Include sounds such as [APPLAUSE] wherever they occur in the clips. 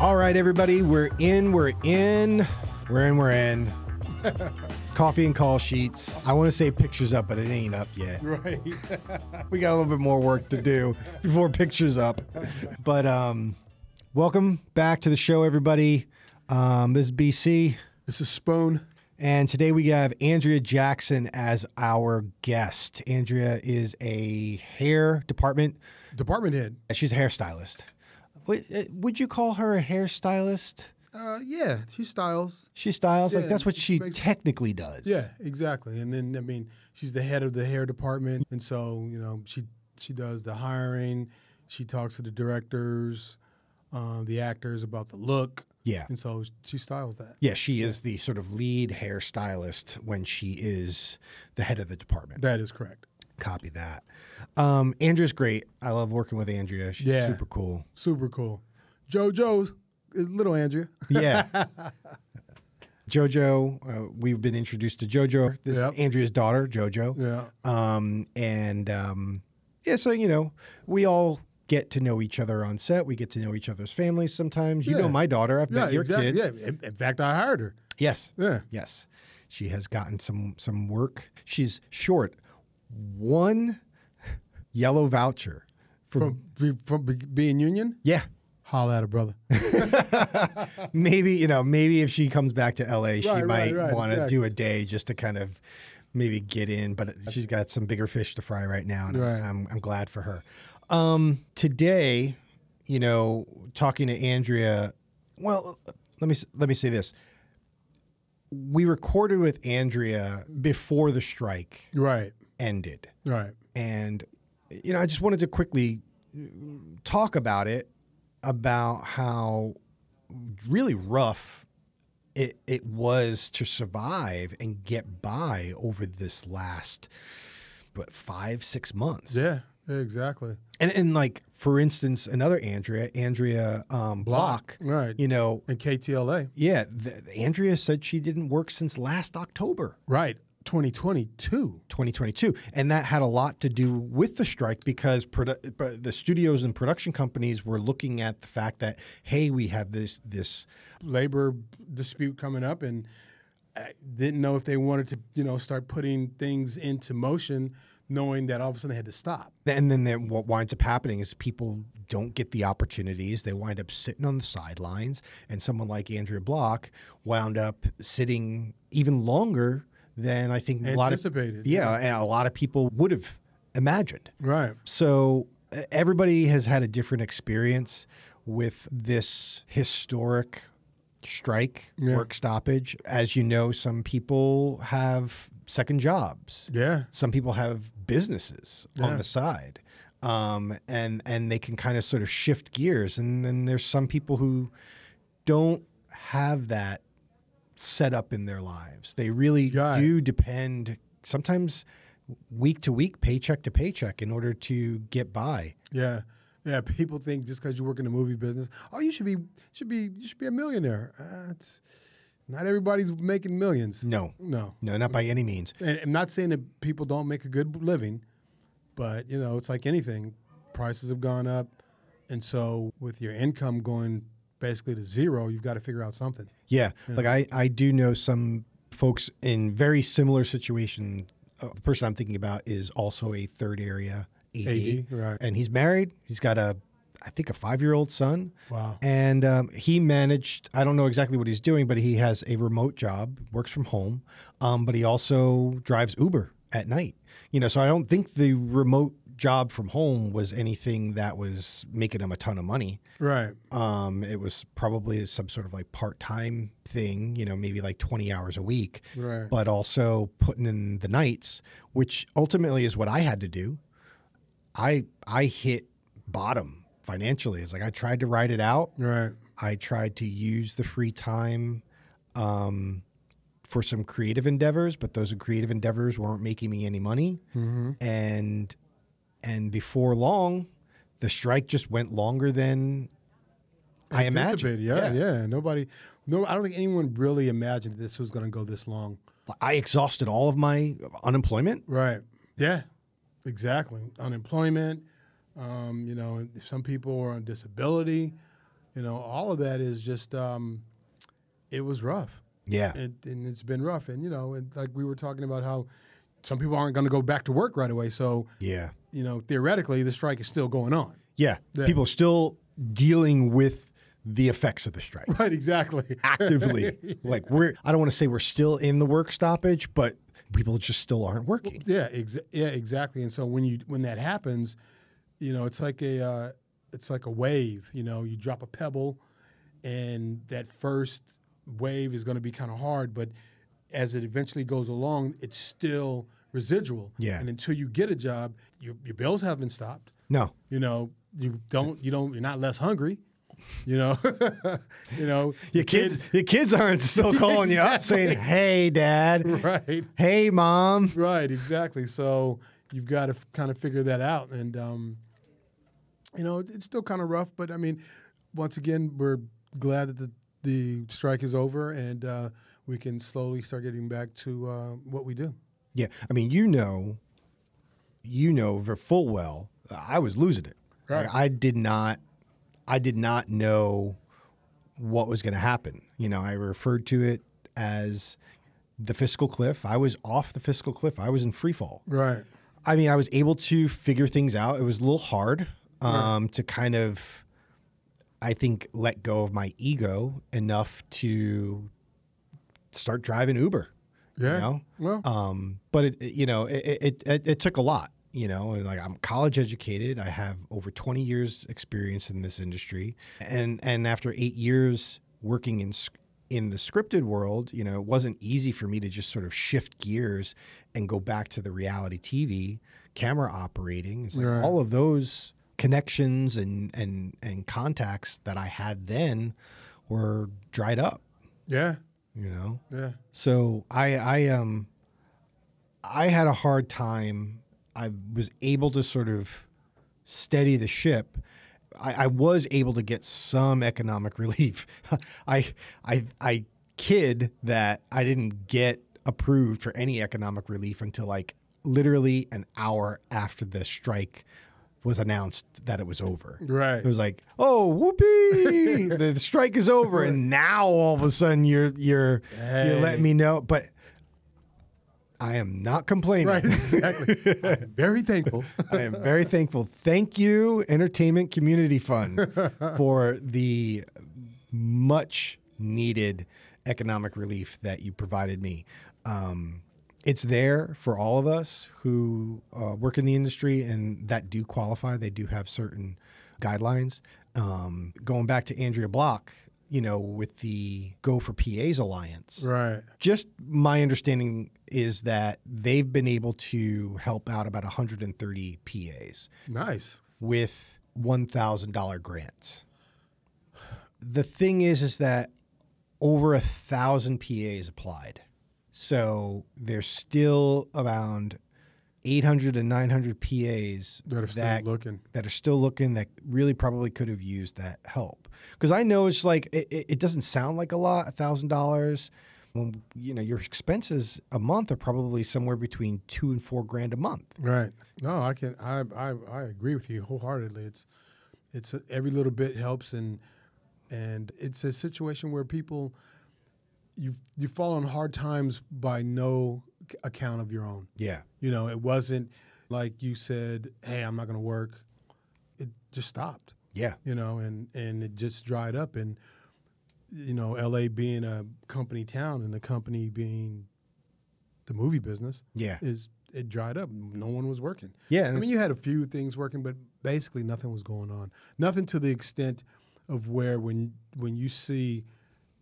All right, everybody, we're in, we're in, we're in, we're in. It's [LAUGHS] coffee and call sheets. I want to say pictures up, but it ain't up yet. Right. [LAUGHS] We got a little bit more work to do before pictures up. But um, welcome back to the show, everybody. Um, this is BC, This is Spoon. and today we have Andrea Jackson as our guest. Andrea is a hair department. Department head. She's a hairstylist. Would, uh, you call her a hairstylist? Uh, yeah, she styles. She styles like that's what she makes- technically does. Yeah, exactly. And then I mean, she's the head of the hair department, and so you know she she does the hiring. She talks to the directors, uh, the actors about the look, Yeah. and so she styles that. Yeah, she is the sort of lead hairstylist when she is the head of the department. That is correct. Copy that. Um, Andrea's great. I love working with Andrea. She's Yeah. super cool. Super cool. JoJo is little Andrea. [LAUGHS] Yeah. Jojo, uh, we've been introduced to Jojo. This Yep. is Andrea's daughter, Jojo. Yeah. Um, and um, yeah, so you know, we all get to know each other on set. We get to know each other's families sometimes. You Yeah. know my daughter. I've met your exactly. kids. Yeah. In, in fact, I hired her. Yes. Yeah. Yes. She has gotten some some work. She's short one yellow voucher for From from being union, yeah. holla at her brother. [LAUGHS] Maybe, you know, maybe if she comes back to LA, she Right, right, might right, want to exactly. do a day just to kind of maybe get in, but she's got some bigger fish to fry right now and Right. I'm I'm glad for her. Um today, you know, talking to Andrea, well, let me let me say this. We recorded with Andrea before the strike right. Ended. Right. And, you know, I just wanted to quickly talk about it about how really rough it, it was to survive and get by over this last, what, five, six months. Yeah. exactly. And, and like, for instance, another Andrea, Andrea um, Block, Right. you know, And KTLA. yeah, th- Andrea said she didn't work since last October. Right. 2022. 2022 and that had a lot to do with the strike because produ- uh, the studios and production companies were looking at the fact that hey we have this this Labor dispute coming up and I didn't know if they wanted to, you know, start putting things into motion knowing that all of a sudden they had to stop. and then then what winds up happening is people don't get the opportunities they wind up sitting on the sidelines and someone like andrea block wound up sitting even longer than i think a lot of yeah, and a lot of people would have imagined Right. So everybody has had a different experience with this historic strike, Yeah. work stoppage. As you know, some people have second jobs. Yeah. Some people have businesses Yeah. on the side. Um, and and they can kind of sort of shift gears. And then there's some people who don't have that set up in their lives. They really Right. do depend sometimes week to week, paycheck to paycheck in order to get by. Yeah. Yeah. People think just because you work in the movie business, oh, you should be should be you should be a millionaire. Uh, it's not everybody's making millions. No, No. no, not by any means. And I'm not saying that people don't make a good living, but you know, it's like anything. Prices have gone up, and so with your income going basically to zero, you've got to figure out something. Yeah, like I, I do know some folks in very similar situation. Uh, the person I'm thinking about is also a third area AD, AD, right. and he's married. He's got a, I think, a five year old son. Wow. And um, he managed. I don't know exactly what he's doing, but he has a remote job, works from home, um, but he also drives Uber at night. You know, so I don't think the remote job from home was anything that was making him a ton of money. Right. Um, it was probably some sort of like part time thing, you know, maybe like 20 hours a week, Right. but also putting in the nights, which ultimately is what I had to do. I I hit bottom financially. It's like I tried to ride it out. Right. I tried to use the free time um, for some creative endeavors, but those creative endeavors weren't making me any money. Mm-hmm. And and before long, the strike just went longer than I imagined. Anticipated, Yeah, yeah. Nobody, no, I don't think anyone really imagined this was going to go this long. I exhausted all of my unemployment. Right. Yeah. Exactly. Unemployment. Um, you know, some people are on disability. You know, all of that is just um, it was rough, Yeah. and, and it's been rough. And you know, and like we were talking about how some people aren't going to go back to work right away. So yeah. You know, theoretically, the strike is still going on. Yeah. Yeah. People are still dealing with the effects of the strike Right, exactly. actively. [LAUGHS] like we're I don't want to say we're still in the work stoppage, but people just still aren't working. Yeah, exa- yeah, exactly. And so when you when that happens, you know, it's like a uh, it's like a wave. You know, you drop a pebble, and that first wave is going to be kind of hard, but as it eventually goes along, it's still residual. Yeah. And until you get a job, your your bills haven't stopped. No. You know, you don't you don't you're not less hungry. You know, [LAUGHS] you know Your kids your kids aren't still [LAUGHS] calling you up saying, "Hey dad. right? Hey mom." Right, exactly. So you've got to kind of figure that out, and um, you know it's still kind of rough. But I mean, once again, we're glad that the the strike is over, and uh, we can slowly start getting back to uh, what we do. Yeah. I mean, you know you know ver- full well I was losing it. Right. Like, I did not I did not know what was going to happen. You know, I referred to it as the fiscal cliff. I was off the fiscal cliff. I was in free fall. Right. I mean, I was able to figure things out. It was a little hard um, to kind of, I think, let go of my ego enough to start driving Uber. Yeah. You know? Well, Um, but it, it- you know, it, it, it, it took a lot. You know, and like I'm college educated. I have over 20 years experience in this industry, and and after eight years working in in the scripted world, you know, it wasn't easy for me to just sort of shift gears and go back to the reality TV camera operating. It's like Right. all of those connections and and and contacts that I had then were dried up. yeah. You know, Yeah. so I I um I had a hard time. I was able to sort of steady the ship. I, I was able to get some economic [LAUGHS] relief. I I I kid that I didn't get approved for any economic relief until like literally an hour after the strike was announced that it was over. Right. It was like, oh, whoopee, [LAUGHS] the, strike is over, and now all of a sudden you're you're you're letting me know. But I am not complaining. Right. Exactly. I'm very thankful. [LAUGHS] I am very thankful. Thank you, Entertainment Community Fund, [LAUGHS] for the much needed economic relief that you provided me. Um, it's there for all of us who uh, work in the industry and that do qualify. They do have certain guidelines. Um, going back to Andrea Block, you know, with the Go for PAs Alliance, right. just my understanding is that they've been able to help out about 130 PAs Nice. with $1,000 grants. The thing is, is that over a thousand PAs applied. So there's still around 800 to 900 PAs That are still that looking. that are still looking that really probably could have used that help. Because I know it's like it, it it doesn't sound like a lot, a thousand dollars. When you know your expenses a month are probably somewhere between two and four grand a month. Right. No, I can. I, I I agree with you wholeheartedly. It's it's every little bit helps, and and it's a situation where people you you fall on hard times by no account of your own. Yeah, You know, it wasn't like you said, "Hey, I'm not going to work." It just stopped. yeah, You know, and and it just dried up, and you know, L.A. being a company town, and the company being the movie business yeah, is it dried up. No one was working. yeah. I mean, you had a few things working, but basically nothing was going on. Nothing to the extent of where when when you see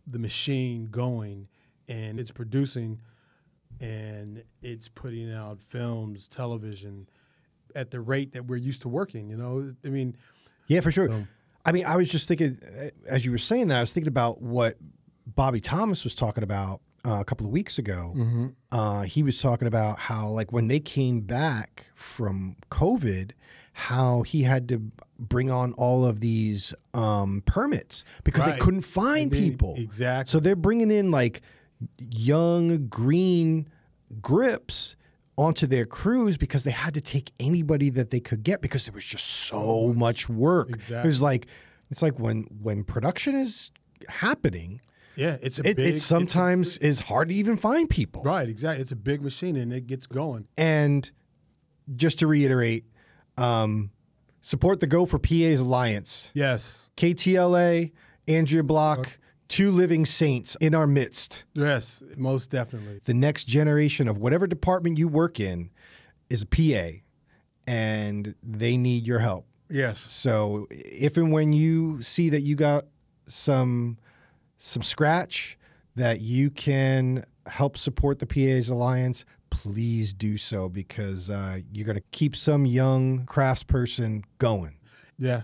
the machine going and it's producing and it's putting out films, television at the rate that we're used to working. You know, I mean, yeah, for sure. So- I mean, I was just thinking as you were saying that, I was thinking about what Bobby Thomas was talking about uh, a couple of weeks ago. Uh, he was talking about how, like, when they came back from COVID, how he had to bring on all of these um, permits because they couldn't find I mean, people. exactly. So they're bringing in like young green grips onto their crews because they had to take anybody that they could get because there was just so much work. It Exactly. was like It's like when when production is happening, Yeah, it's a it, big. it sometimes is hard to even find people. right, exactly. It's a big machine and it gets going. And just to reiterate, um, support the Go for PA's Alliance. Yes, KTLA, Andrea Block, two living saints in our midst. yes, most definitely. The next generation of whatever department you work in is a PA, and they need your help. Yes, So if and when you see that you got some some scratch that you can help support the PA's Alliance, please do so because uh, you're going to keep some young craftsperson going. yeah,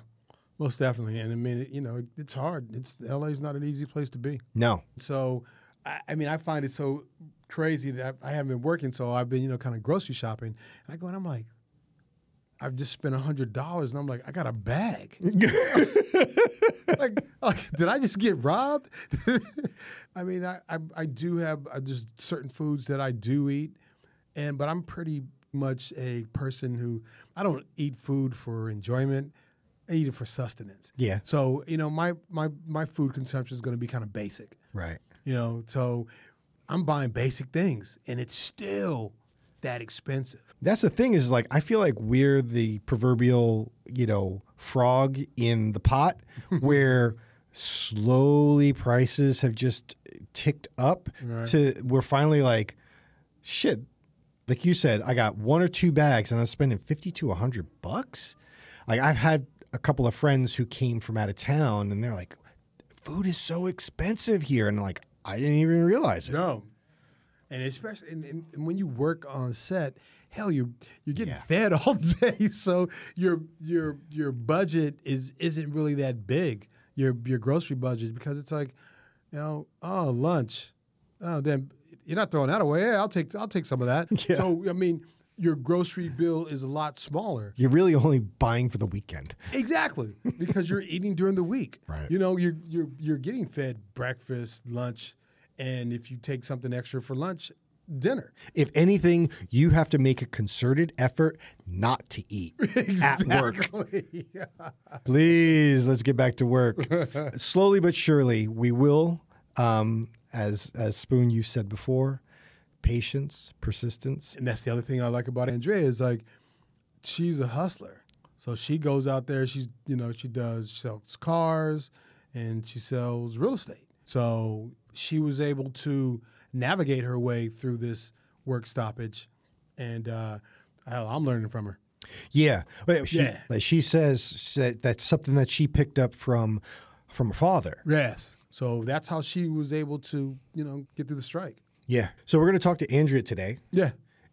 most definitely. And I mean, you know, it's hard. It's LA is not an easy place to be. No, So, I, I mean, I find it so crazy that I haven't been working, so I've been, you know, kind of grocery shopping. And I go and I'm like, I've just spent a hundred dollars, and I'm like, I got a bag. [LAUGHS] like, like, did I just get robbed? [LAUGHS] I mean, I, I, I do have uh, just certain foods that I do eat, and but I'm pretty much a person who I don't eat food for enjoyment. I eat it for sustenance. Yeah. So you know, my my my food consumption is going to be kind of basic. right. You know, so I'm buying basic things, and it's still that expensive. That's the thing is like I feel like we're the proverbial, you know, frog in the pot [LAUGHS] where slowly prices have just ticked up Right. to we're finally like shit. Like you said, I got one or two bags and I'm spending 50 to 100 bucks. Like I've had a couple of friends who came from out of town and they're like food is so expensive here and like I didn't even realize it. No. And especially and, and, when you work on set, hell, you're you're getting Yeah. fed [LAUGHS] all day, so your your your budget is isn't really that big. Your your grocery budget because it's like, you know, oh lunch, oh then you're not throwing that away. Yeah, I'll take I'll take some of that. [LAUGHS] Yeah. So I mean, your grocery bill is a lot smaller. You're really only buying for the weekend. Exactly, because you're eating during the week. [LAUGHS] Right. You know, you're you're you're getting fed breakfast, lunch, and if you take something extra for lunch, dinner. If anything, you have to make a concerted effort not to eat [LAUGHS] at work. Exactly. [LAUGHS] Please, let's get back to work. [LAUGHS] Slowly but surely, we will. Um, as as Spoon, you said before, patience, persistence. and that's the other thing I like about Andrea is like she's a hustler. So she goes out there, she's you know, she does she sells cars and she sells real estate. So she was able to navigate her way through this work stoppage and uh hell, I'm learning from her. Yeah, But she, Yeah. she says that that's something that she picked up from from her father. Yes. So that's how she was able to, you know, get through the strike. Yeah. So we're going to talk to Andrea today Yeah.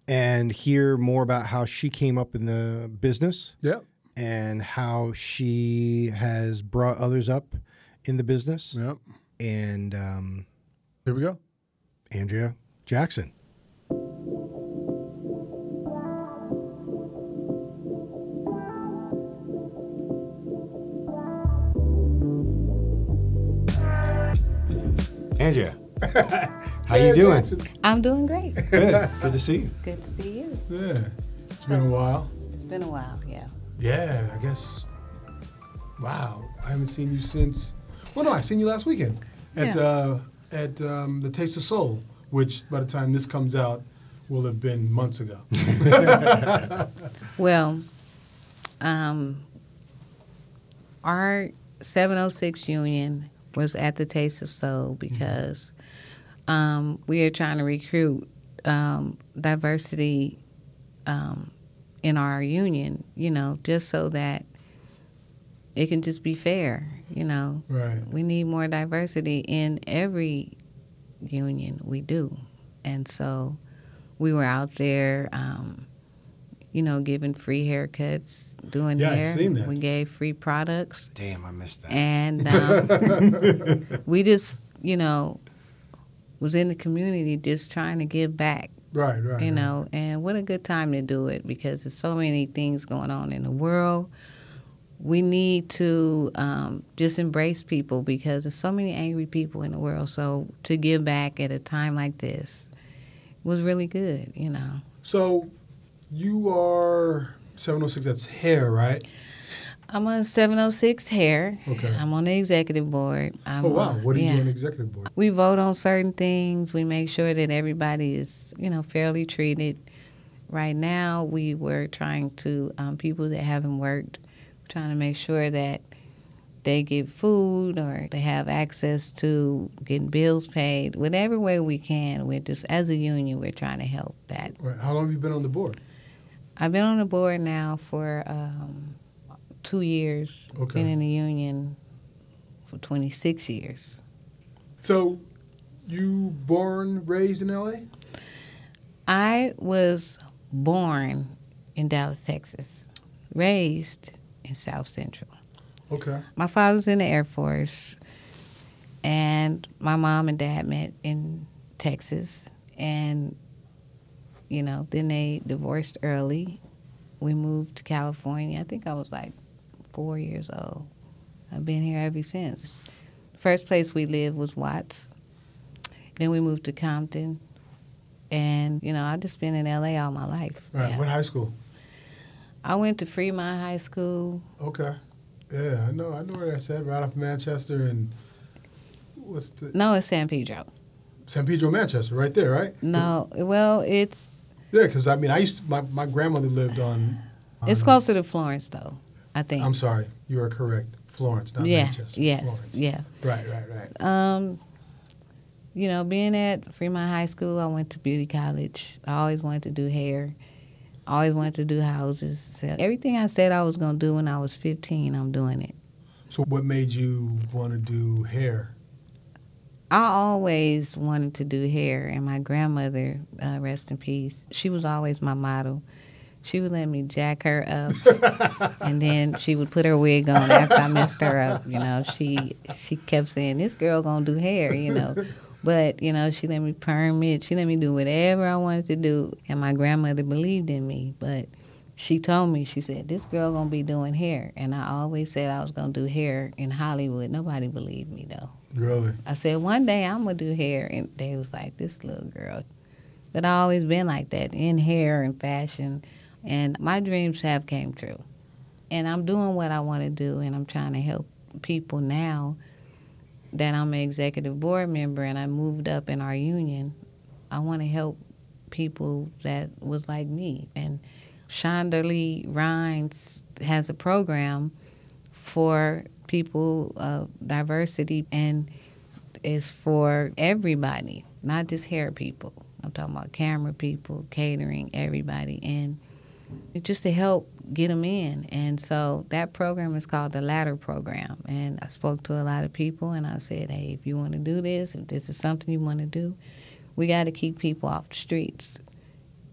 and hear more about how she came up in the business. Yep. and how she has brought others up in the business. Yep. And um, Here we go. Andrea Jackson. Andrea, how you doing? I'm doing great. Good. Good to see you. Good to see you. Yeah. It's been a while. It's been a while, yeah. Yeah, I guess. Wow, I haven't seen you since. Well, no, I seen you last weekend at Yeah. uh, at um, the Taste of Soul, which by the time this comes out will have been months ago. [LAUGHS] [LAUGHS] Well, um, our 706 union was at the Taste of Soul because um, we are trying to recruit um, diversity um, in our union, you know, just so that it can just be fair, you know. right. We need more diversity in every union we do. And so we were out there, um, you know, giving free haircuts, doing Yeah, I've hair. seen that. We gave free products. Damn, I missed that. And [LAUGHS] um, we just, you know, was in the community just trying to give back, Right. Right. you right. know, and what a good time to do it because there's so many things going on in the world. We need to um, just embrace people because there's so many angry people in the world. So to give back at a time like this was really good, you know. So, you are 706. That's hair, right? I'm on 706 Hair. Okay. I'm on the executive board. I'm Oh wow, on- what do you yeah. do on the executive board? We vote on certain things. We make sure that everybody is, you know, fairly treated. Right now, we were trying to um, people that haven't worked, trying to make sure that they get food or they have access to getting bills paid. Whatever way we can, we're just as a union, we're trying to help that. Right. How long have you been on the board? I've been on the board now for um, two years. Okay. Been in the union for 26 years. So, you born, raised in LA? I was born in Dallas, Texas, raised in South Central. Okay. My father's in the Air Force, and my mom and dad met in Texas. And, you know, then they divorced early. We moved to California. I think I was like four years old. I've been here ever since. First place we lived was Watts. Then we moved to Compton. And, you know, I've just been in LA all my life. Right. Yeah. What high school? I went to Fremont High School. Okay. Yeah, I know. I know where that's at. Right off Manchester and what's the No, it's San Pedro. San Pedro, Manchester, right there, right? No, well, it's Yeah, because I mean, I used to, my my grandmother lived on. It's closer to Florence, though. I think. I'm sorry, you are correct. Florence, not yeah. Manchester. Yes. Florence. Yeah. Right, right, right. Um, you know, being at Fremont High School, I went to beauty college. I always wanted to do hair. I always wanted to do houses. Everything I said I was gonna do when I was 15, I'm doing it. So, what made you want to do hair? I always wanted to do hair, and my grandmother, uh, rest in peace, she was always my model. She would let me jack her up, [LAUGHS] and then she would put her wig on after I messed her up. You know, she she kept saying, "This girl gonna do hair," you know. But you know, she let me perm it. She let me do whatever I wanted to do, and my grandmother believed in me. But she told me, she said, "This girl gonna be doing hair," and I always said I was gonna do hair in Hollywood. Nobody believed me though. Really? I said one day I'm gonna do hair, and they was like, "This little girl." But I always been like that in hair and fashion, and my dreams have came true. And I'm doing what I want to do, and I'm trying to help people now that I'm an executive board member and I moved up in our union. I want to help people that was like me. And Shonda Lee Rhimes has a program for people of diversity and it's for everybody, not just hair people. I'm talking about camera people, catering, everybody, and just to help get them in. And so that program is called the Ladder Program. And I spoke to a lot of people, and I said, hey, if you want to do this, if this is something you want to do, we got to keep people off the streets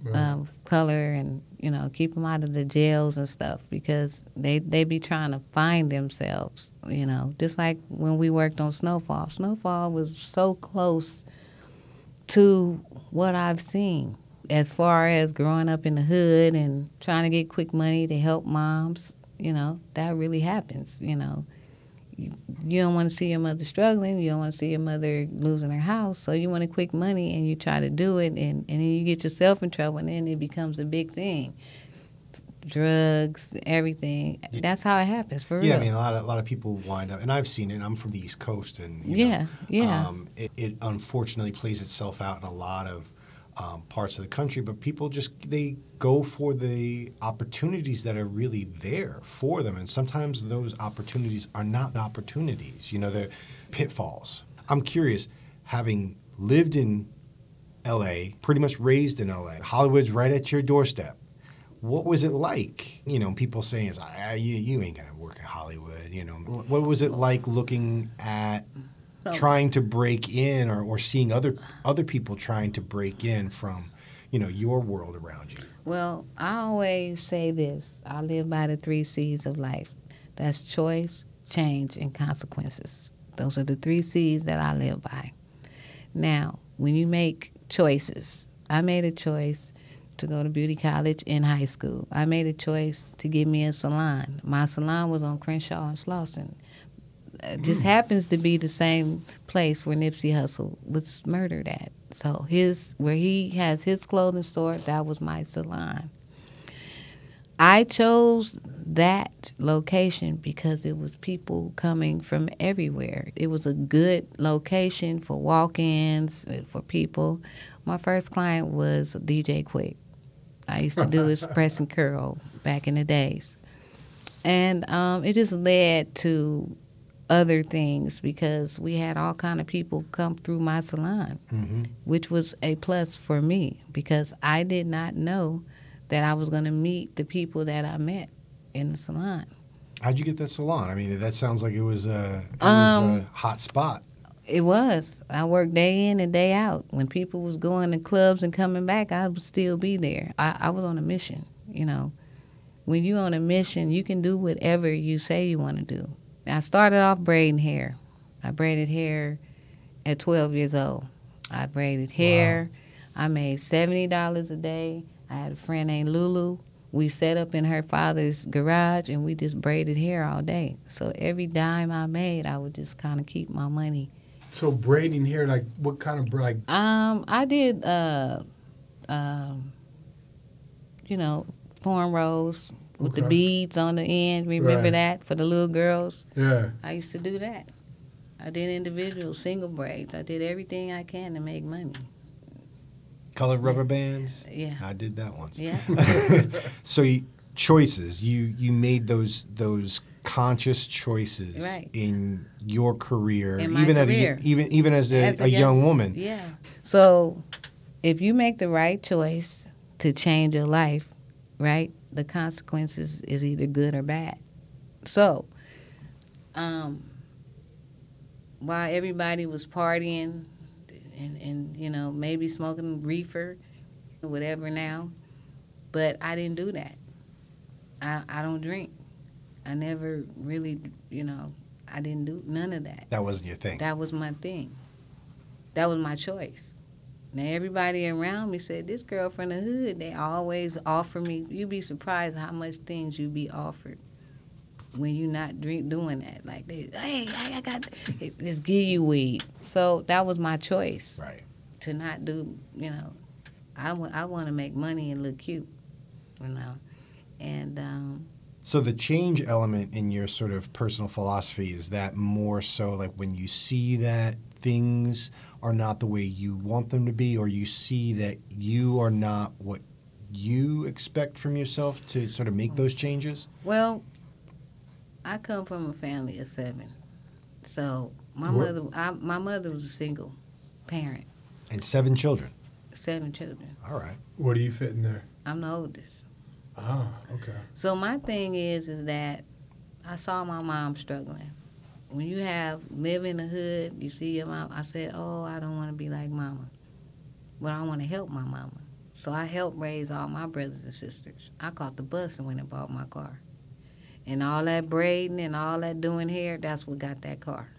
Right. um, color and you know keep them out of the jails and stuff because they they be trying to find themselves you know just like when we worked on snowfall snowfall was so close to what i've seen as far as growing up in the hood and trying to get quick money to help moms you know that really happens you know you, you don't want to see your mother struggling you don't want to see your mother losing her house so you want to quick money and you try to do it and, and then you get yourself in trouble and then it becomes a big thing drugs everything that's how it happens for Yeah, real Yeah, I mean, a lot of a lot of people wind up, and I've seen it. I'm from the East Coast, and you Yeah, know, yeah. Um, it, it unfortunately plays itself out in a lot of um, parts of the country. But people just they go for the opportunities that are really there for them, and sometimes those opportunities are not opportunities. You know, they're pitfalls. I'm curious, having lived in L.A., pretty much raised in L.A., Hollywood's right at your doorstep what was it like? You know, people saying, ah, you, you ain't to work in Hollywood. You know, what was it like looking at trying to break in or, or seeing other other people trying to break in from, you know, your world around you? Well, I always say this I live by the three C's of life that's choice, change, and consequences. Those are the three C's that I live by. Now, when you make choices, I made a choice to go to beauty college in high school. I made a choice to get me a salon. My salon was on Crenshaw and Slauson. It just happens to be the same place where Nipsey Hussle was murdered at. So his where he has his clothing store, that was my salon. I chose that location because it was people coming from everywhere. It was a good location for walk-ins uh, for people. My first client was DJ Quik. I used to do his [LAUGHS] press and curl back in the days, and um, it just led to other things because we had all kind of people come through my salon, Mm-hmm. which was a plus for me because I did not know that I was going to meet the people that I met in the salon. How'd you get that salon? I mean, that sounds like it was a, it was Um, a hot spot. It was. I worked day in and day out. When people was going to clubs and coming back, I would still be there. I, I was on a mission, you know. When you're on a mission, you can do whatever you say you want to do. I started off braiding hair. I braided hair at 12 years old. I braided hair. I made $70 a day. I had a friend named Lulu. We set up in her father's garage and we just braided hair all day. So every dime I made, I would just kind of keep my money So braiding hair, like what kind of like? um, I did, uh, um, you know, cornrows with the beads on the end. Remember Right. that for the little girls? Yeah. I used to do that. I did individual single braids. I did everything I can to make money. Colored rubber bands. Yeah, I did that once. yeah, [LAUGHS] so you, choices you you made those those conscious choices Right. in your career, In my even career. at a, even even as a, As a a young, young- woman. yeah. So, if you make the right choice to change your life, right, the consequences is either good or bad. So, um, while everybody was partying and, and you know maybe smoking reefer, whatever now, but I didn't do that. I I don't drink. I never really, you know, I didn't do none of that. That wasn't your thing. That was my thing. That was my choice. Now everybody around me said, "This girl from the hood." They always offer me. You'd be surprised how much things you be offered when you're not drink doing that. Like they, hey, I got, just give you weed. So that was my choice right. to not do. You know, I I want to make money and look cute. You know, and um, So the change element in your sort of personal philosophy is that more so like when you see that things are not the way you want them to be, or you see that you are not what you expect from yourself to sort of make those changes. Well, I come from a family of seven, so my What- mother, I, my mother was a single parent, And seven children. seven children. All right. Where do you fit in there? I'm the oldest. Ah, okay. So my thing is, is that I saw my mom struggling. When you have live in the hood, you see your mom. I said, "Oh, I don't want to be like mama, but I want to help my mama." So I helped raise all my brothers and sisters. I caught the bus and went and bought my car, and all that braiding and all that doing hair. That's what got that car.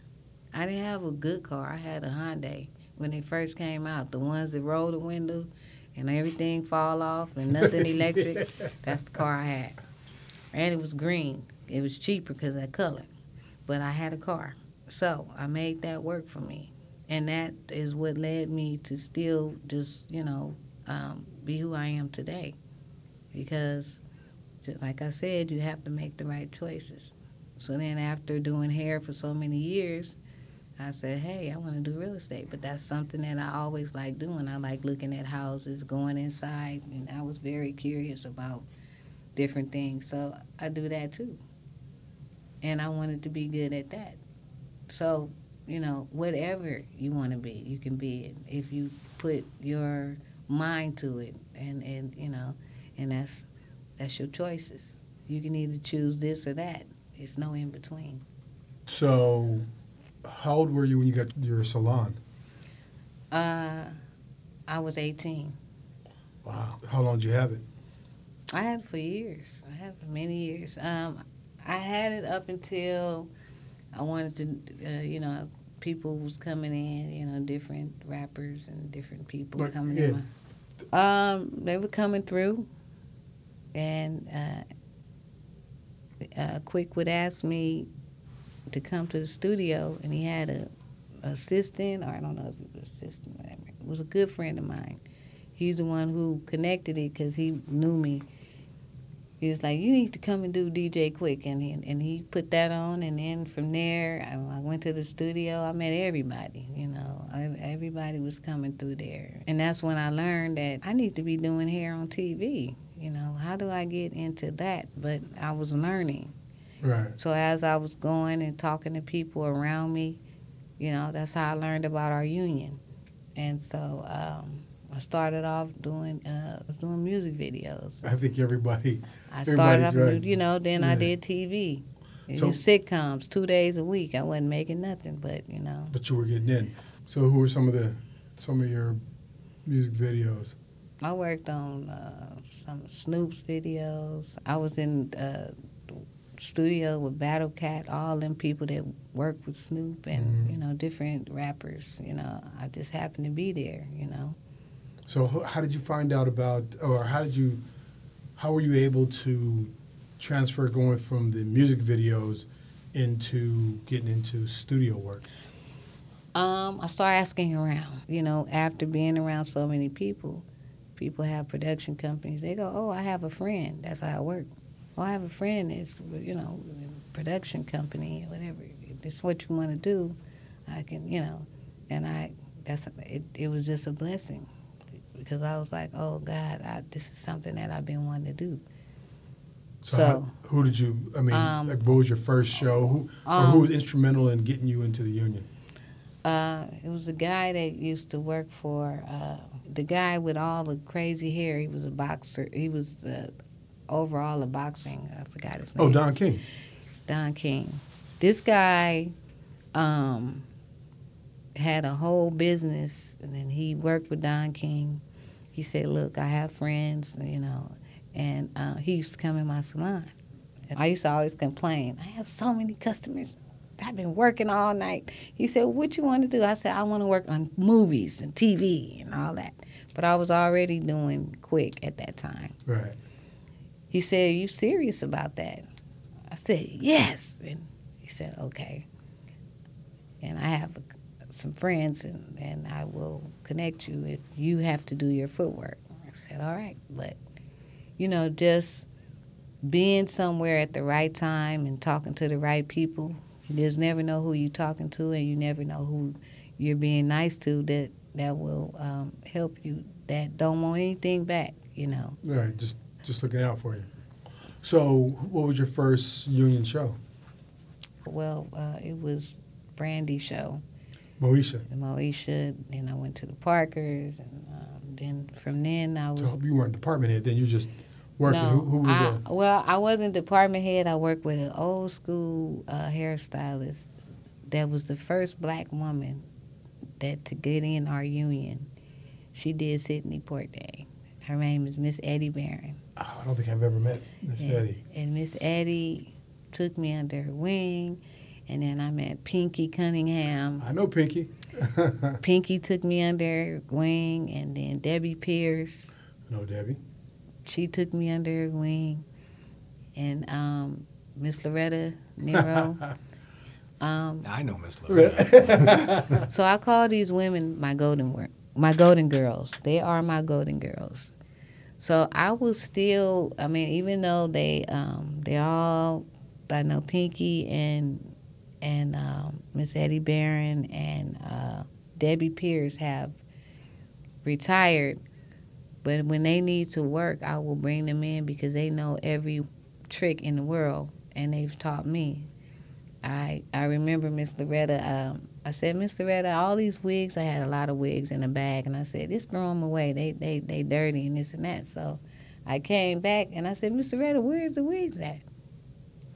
I didn't have a good car. I had a Hyundai when they first came out. The ones that roll the window and everything fall off and nothing [LAUGHS] electric. That's the car I had. And it was green. It was cheaper because of that color. But I had a car. So I made that work for me. And that is what led me to still just, you know, um, be who I am today. Because, like I said, you have to make the right choices. So then after doing hair for so many years, I said, hey, I want to do real estate. But that's something that I always like doing. I like looking at houses, going inside, and I was very curious about different things. So I do that too. And I wanted to be good at that. So, you know, whatever you want to be, you can be it if you put your mind to it and, and you know, and that's that's your choices. You can either choose this or that. It's no in between. So, how old were you when you got your salon? Uh, I was 18. Wow. How long did you have it? I had it for years. I had it for many years. Um, I had it up until I wanted to, uh, you know, people was coming in, you know, different rappers and different people Like, coming yeah. in. My, um, they were coming through, and uh, uh, Quik would ask me to come to the studio, and he had a assistant, or I don't know if it was assistant, whatever. It was a good friend of mine. He's the one who connected it because he knew me he was like, "You need to come and do DJ Quik," and he, and he put that on, and then from there, I, I went to the studio. I met everybody, you know, I, everybody was coming through there, and that's when I learned that I need to be doing hair on TV. You know, how do I get into that? But I was learning. Right. So as I was going and talking to people around me, you know, that's how I learned about our union, and so. Um, I started off doing uh, doing music videos. I think everybody. I started off, right. you know, then I did TV. So- sitcoms two days a week. I wasn't making nothing, but you know, But you were getting in. So who were some of the some of your music videos? I worked on uh, some Snoop's videos. I was in uh, studio with Battle Cat, all them people that work with Snoop and Mhm. you know different rappers. You know, I just happened to be there. You know. So how did you find out about, or how did you, how were you able to transfer going from the music videos into getting into studio work? Um, I started asking around. You know, after being around so many people, people have production companies. They go, "Oh, I have a friend. That's how I work. Oh, I have a friend that's you know, production company, whatever. It's what you want to do. I can, you know." And I, that's it. It was just a blessing because I was like, "Oh God, I, this is something that I've been wanting to do." So, So, how, who did you? I mean, um, like, what was your first show? Who, or um, who was instrumental in getting you into the union? Uh, it was a guy that used to work for uh, the guy with all the crazy hair. He was a boxer. He was uh, overall of boxing. I forgot his name. Oh, Don King. Don King. This guy um, had a whole business, and then he worked with Don King. He said, "Look, I have friends, you know," and uh, he used to come in my salon. And I used to always complain. I have so many customers. I've been working all night. He said, "What you want to do?" I said, "I want to work on movies and TV and all that." But I was already doing Quik at that time. Right. He said, "You serious about that?" I said, "Yes." And he said, "Okay." And I have some friends, and, and I will connect you if you have to do your footwork. I said, "All right," but you know, just being somewhere at the right time and talking to the right people. You just never know who you're talking to, and you never know who you're being nice to that that will um, help you. That don't want anything back, you know. Right. Just just looking out for you. So, what was your first union show? Well, uh, it was Brandy show, Moesha. the Moesha. Then I went to the Parkers, and um, then from then I was. So you weren't department head then. You just working. No, who, who was I, a well, I wasn't department head. I worked with an old school uh, hairstylist that was the first black woman that to get in our union. She did Sidney Poitier. Her name is Miss Eddie Barron. Oh, I don't think I've ever met Miss Eddie. And Miss Eddie took me under her wing, and then I met Pinky Cunningham. I know Pinky. [LAUGHS] Pinky took me under her wing, and then Debbie Pierce, no, Debbie. she took me under her wing, and um, Miss Loretta Nero. [LAUGHS] um, I know Miss Loretta. [LAUGHS] so I call these women my golden wor- my golden girls. They are my golden girls. So I was still, I mean, even though they um, they all, I know Pinky and and um, Miss Eddie Barron and uh, Debbie Pierce have retired, but when they need to work, I will bring them in because they know every trick in the world and they've taught me. I I remember Miss Loretta. Um, I said, Miss Loretta, all these wigs. I had a lot of wigs in the bag, and I said, just throw them away. They they they dirty and this and that. So I came back and I said, Miss Loretta, where's the wigs at?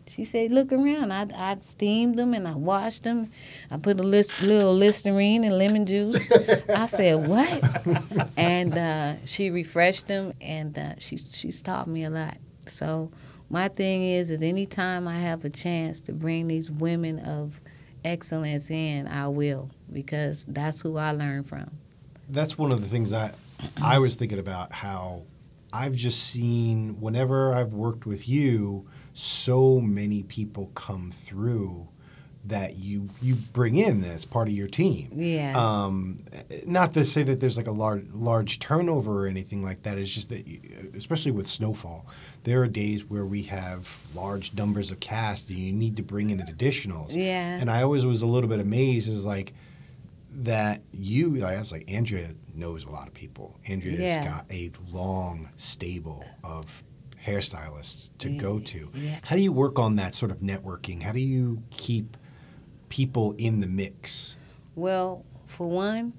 She said, look around. I, I steamed them and I washed them. I put a list, little Listerine and lemon juice. [LAUGHS] I said, what? and uh, she refreshed them and uh, she, she's taught me a lot. So my thing is, is anytime I have a chance to bring these women of excellence in, I will because that's who I learn from. That's one of the things I I was thinking about how I've just seen whenever I've worked with you, so many people come through that you you bring in as part of your team. Yeah. Um, not to say that there's like a large large turnover or anything like that. It's just that, you- especially with snowfall, there are days where we have large numbers of cast, and you need to bring in additionals. Yeah. And I always was a little bit amazed. Is like that you. I was like Andrea knows a lot of people. Andrea's Yeah. got a long stable of hairstylists to go to. Yeah. How do you work on that sort of networking? How do you keep people in the mix? Well, for one,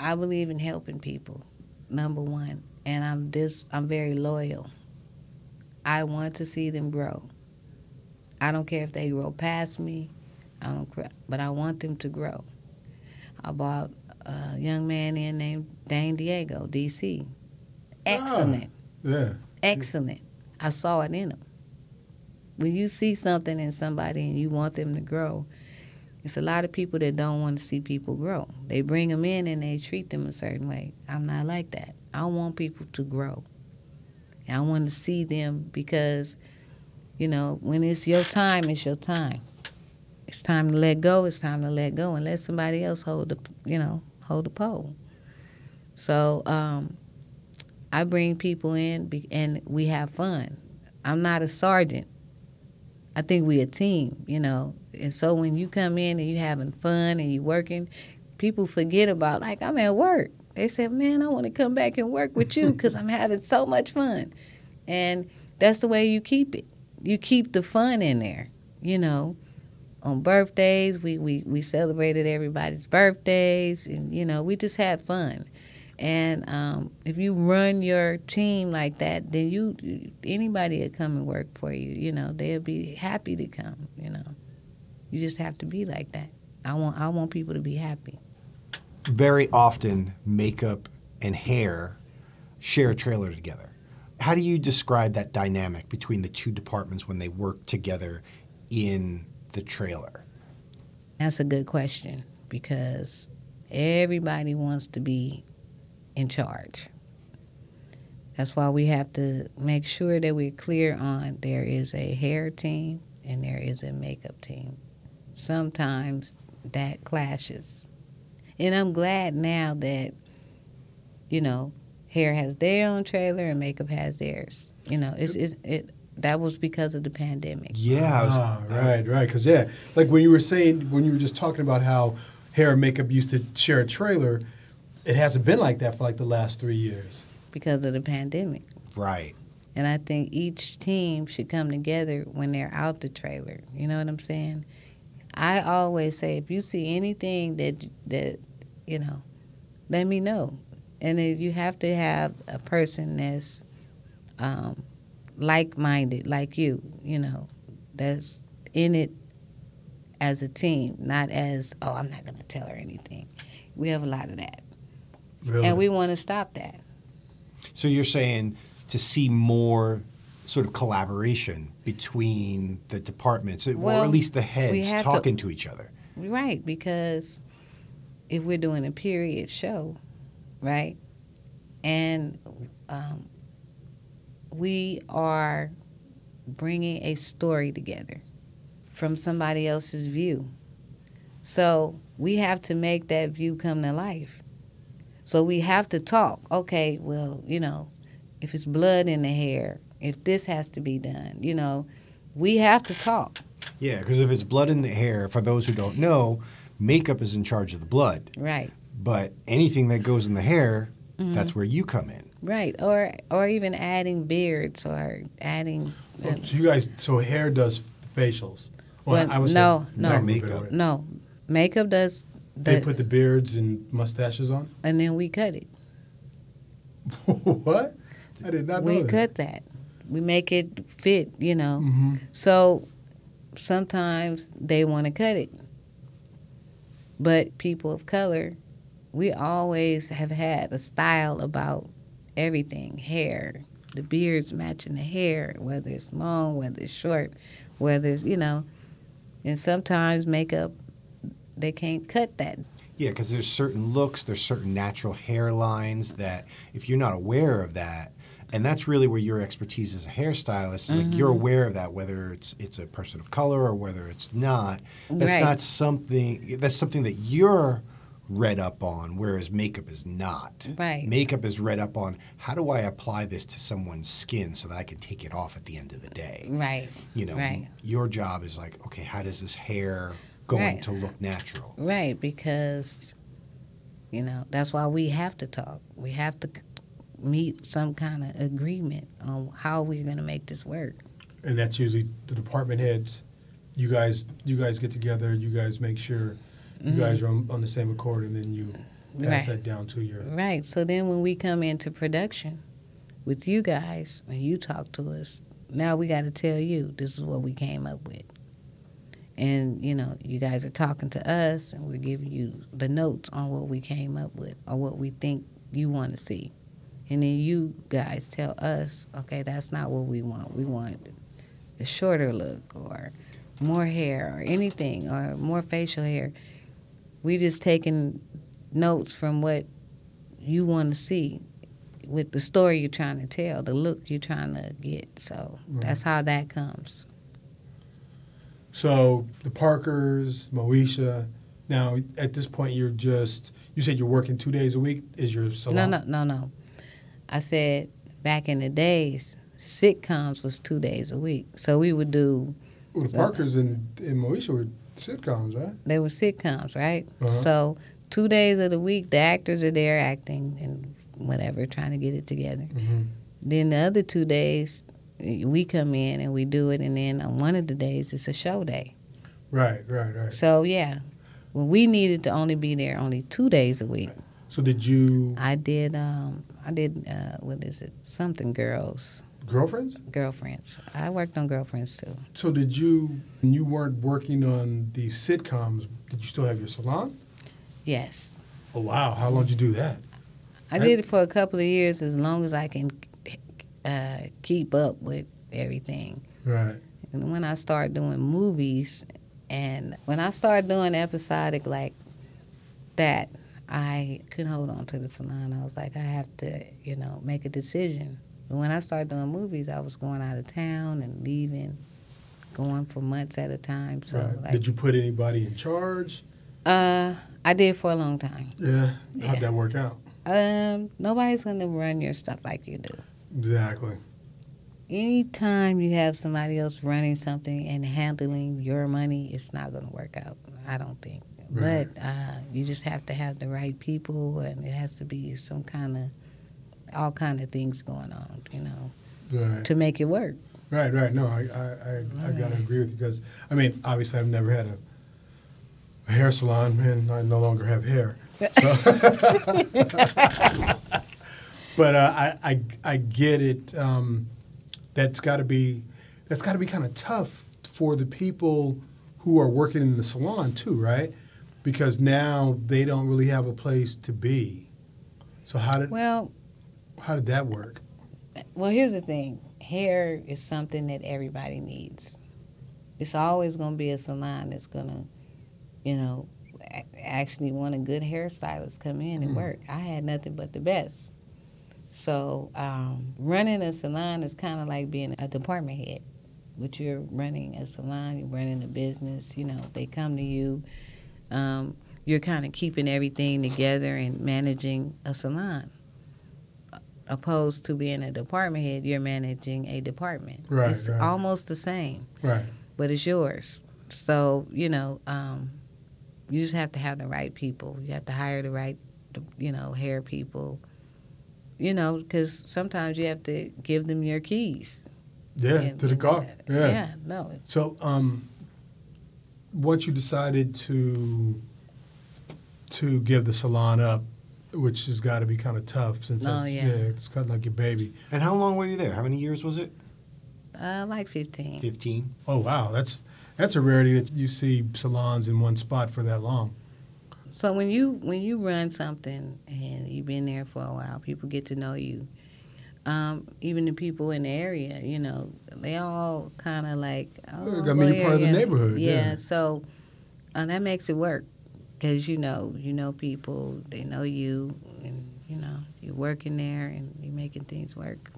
I believe in helping people. Number one, and I'm this. I'm very loyal. I want to see them grow. I don't care if they grow past me. I don't care, but I want them to grow. I bought a young man in named Dane Diego, DC. Ah, Excellent, Yeah. Excellent. I saw it in him. When you see something in somebody and you want them to grow, it's a lot of people that don't want to see people grow. They bring them in and they treat them a certain way. I'm not like that. I want people to grow. I want to see them because, you know, when it's your time, it's your time. It's time to let go. It's time to let go and let somebody else hold the, you know, hold the pole. So um, I bring people in be- and we have fun. I'm not a sergeant. I think we a team, you know. And so when you come in and you having fun and you working, people forget about like I'm at work. They said, "Man, I want to come back and work with you [LAUGHS] because I'm having so much fun," and that's the way you keep it. You keep the fun in there, you know. On birthdays, we we we celebrated everybody's birthdays, and you know we just had fun. And um, if you run your team like that, then you anybody will come and work for you. You know, they'll be happy to come. You know, you just have to be like that. I want I want people to be happy. Very often, makeup and hair share a trailer together. How do you describe that dynamic between the two departments when they work together in the trailer? That's a good question because everybody wants to be in charge. That's why we have to make sure that we're clear on there is a hair team and there is a makeup team. Sometimes that clashes. And I'm glad now that, you know, hair has their own trailer and makeup has theirs. You know, it's, it's it that was because of the pandemic. Yeah, was, Ah, right, right. Because yeah, like when you were saying when you were just talking about how hair and makeup used to share a trailer, it hasn't been like that for like the last three years. because of the pandemic. right. And I think each team should come together when they're out the trailer. You know what I'm saying? I always say if you see anything that that you know, let me know. And then you have to have a person that's um, like-minded, like you. You know, that's in it as a team, not as oh I'm not going to tell her anything. We have a lot of that, Really? and we want to stop that. So you're saying to see more sort of collaboration between the departments, or at least the heads have to- talking to each other. Right, because if we're doing a period show, right, and um, we are bringing a story together from somebody else's view. So we have to make that view come to life. So we have to talk. Okay, well, you know, if it's blood in the hair, if this has to be done, you know, we have to talk. Yeah, because if it's blood in the hair, for those who don't know, makeup is in charge of the blood. Right. But anything that goes in the hair, Mm-hmm. that's where you come in. Right, or or even adding beards or adding. Oh, so you guys, so hair does facials. Well, I would say no, no. Makeup. No, makeup does. They put the beards and mustaches on. and then we cut it. [LAUGHS] what? I did not We that. cut that. We make it fit, you know. Mhm. So sometimes they want to cut it, but people of color, we always have had a style about everything hair, the beards matching the hair, whether it's long, whether it's short, whether it's, you know, and sometimes makeup, they can't cut that. Yeah, because there's certain looks, there's certain natural hairlines that if you're not aware of that, and that's really where your expertise as a hairstylist is. Like you're Mm-hmm. aware of that, whether it's it's a person of color or whether it's not. That's Right. not something. That's something that you're read up on, whereas makeup is not. Right. Makeup is read up on how do I apply this to someone's skin so that I can take it off at the end of the day. Right. You know, Right. your job is like, okay, how does this hair going Right. to look natural? Right, because you know that's why we have to talk. We have to meet some kind of agreement on how we're going to make this work. and that's usually the department heads. You guys, you guys get together. You guys make sure you guys are on, on the same accord, and then you pass Mm-hmm. Right. that down to your. Right. So then when we come into production with you guys and you talk to us, now we got to tell you this is what we came up with. And, you know, you guys are talking to us and we're giving you the notes on what we came up with or what we think you want to see. And then you guys tell us, okay, that's not what we want. We want a shorter look or more hair or anything or more facial hair. We just taking notes from what you want to see with the story you're trying to tell, the look you're trying to get. So that's how that comes. So the Parkers, Moesha. Now at this point, you're just. You said you're working two days a week. Is your No, salon? no, no, no. I said back in the days, sitcoms was two days a week. So we would do, Well, the Parkers and, and Moesha were sitcoms, right? they were sitcoms, right? Uh-huh. So two days of the week, the actors are there acting and whatever, trying to get it together. Mm-hmm. Then the other two days, we come in and we do it. And then on one of the days, it's a show day. Right, right, right. So yeah, when we needed to only be there only two days a week, So did you I did um I did uh what is it something girls girlfriends? girlfriends. I worked on girlfriends too. So did you? When you weren't working on the sitcoms, did you still have your salon? Yes, Oh wow! How long did you do that? I- did it for a couple of years as long as I can uh, keep up with everything. Right. And when I started doing movies, and when I started doing episodic like that, I couldn't hold on to the salon. I was like, I have to, you know, make a decision. But when I started doing movies, I was going out of town and leaving, going for months at a time. So, right. like, did you put anybody in charge? uh, I did for a long time. Yeah. How'd Yeah. that work out? Um, nobody's gonna run your stuff like you do. Exactly. anytime you have somebody else running something and handling your money, it's not going to work out. I don't think. Right. But uh, you just have to have the right people, and it has to be some kind of all kind of things going on, you know, Right. to make it work. Right. Right. No, I I, I, I gotta agree with you because I mean, obviously, I've never had a, a hair salon, and I no longer have hair. [LAUGHS] So. [LAUGHS] but uh, I, I I get it. Um, that's got to be that's got to be kind of tough for the people who are working in the salon too, right? Because now they don't really have a place to be. So how did Well, how did that work? well, here's the thing: hair is something that everybody needs. It's always going to be a salon that's going to, you know, actually want a good hairstylist come in and Mm. work. I had nothing but the best. So um, running a salon is kind of like being a department head. But you're running a salon, you're running a business. You know, they come to you. Um, you're kind of keeping everything together and managing a salon opposed to being a department head, you're managing a department. Right, It's right. almost the same, Right. but it's yours. So, you know, um, you just have to have the right people. You have to hire the right, you know, hair people. You know, because sometimes you have to give them your keys. Yeah, And- to the car. Yeah. Yeah, no. So, um, once you decided to to give the salon up, which has got to be kind of tough since Oh, it- yeah. it's kind of like your baby. And how long were you there? How many years was it? Uh, like 15. 15. Oh wow, that's that's a rarity that you see salons in one spot for that long. So when you when you run something and you've been there for a while, people get to know you. Um, even the people in the area, you know, they all kind of like, oh, I mean, you're well, part of the neighborhood, yeah. so uh, that makes it work because you know you know people, they know you, and you know you're working there and you're making things work.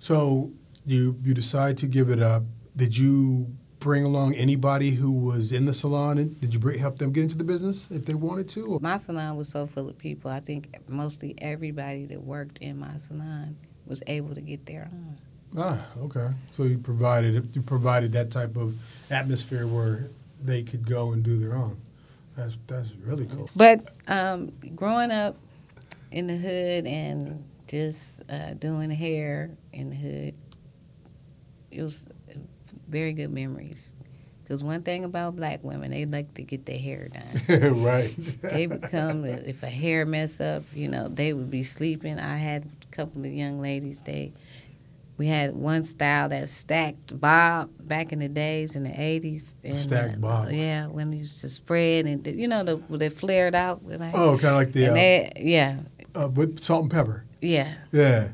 So you you decide to give it up. Did you bring along anybody who was in the salon? And did you bring, help them get into the business if they wanted to? Or? My salon was so full of people. I think mostly everybody that worked in my salon was able to get their own. Ah, okay. So you provided you provided that type of atmosphere where they could go and do their own. That's that's really cool. But um, growing up in the hood and just uh, doing hair in the hood, it was very good memories. Because one thing about black women, they like to get their hair done. [LAUGHS] right. they would come if a hair mess up, you know, they would be sleeping. I had a couple of young ladies. They we had one style that stacked bob back in the days in the eighties. Stacked bob. Yeah, when you used to spread and you know the they flared out. Like, oh, kind of like the uh, they, yeah. Uh, with salt and pepper. Yeah. Yeah.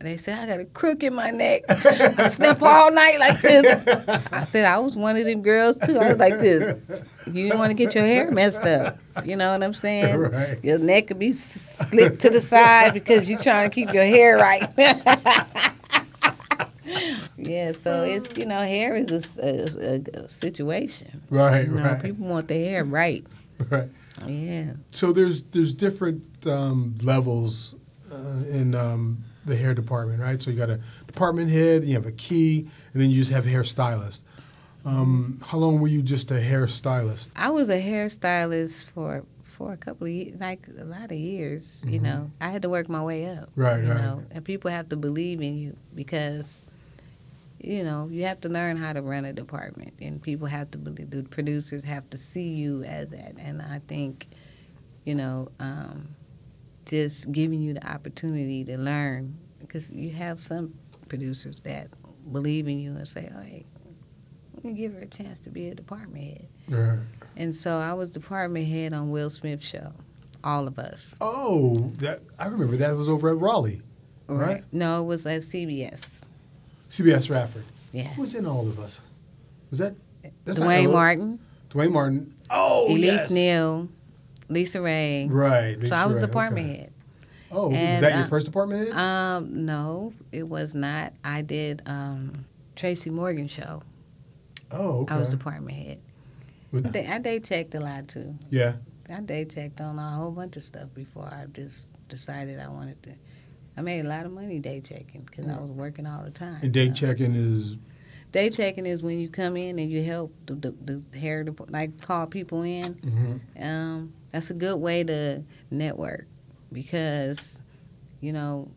They said I got a crook in my neck. I slept all night like this. I said I was one of them girls too. I was like this. You didn't want to get your hair messed up. You know what I'm saying? [LAUGHS] Right. Your neck could be slicked to the side because you're trying to keep your hair right. [LAUGHS] yeah, so it's you know hair is a, a, a situation. Right, you know, right. People want their hair right. Right. Yeah. So there's there's different um, levels uh, in um, the hair department, right? So you got a department head, you have a key, and then you just have a hairstylist. Um, how long were you just a hairstylist? I was a hairstylist for for a couple of years, like a lot of years. You know, I had to work my way up. Right, you right. Know? And people have to believe in you because, you know, you have to learn how to run a department, and people have to believe. The producers have to see you as that, and I think, you know, um, just giving you the opportunity to learn because you have some producers that believe in you and say, "Oh, hey, we give her a chance to be a department head." Right. And so I was department head on Will Smith show, all of us. Oh, that I remember that was over at Raleigh, right? No, it was at CBS. CBS Radford. Yeah. Who was in all of us? Was that that's Duane Martin, Duane Martin. Oh, Elise yes. Neal, Lisa Ray. Right. So I was Ray, department okay. head. Oh, was And, that your first department head? Um, no, it was not. I did um, Tracy Morgan show. oh, okay. I was department head. Was- I day- I day checked a lot too. yeah. I day checked on a whole bunch of stuff before I just decided I wanted to. I made a lot of money day checking because I was working all the time. And day checking is Day checking is when you come in and you help the, the, the hair dep- like call people in. mhm. Um, that's a good way to network because, you know,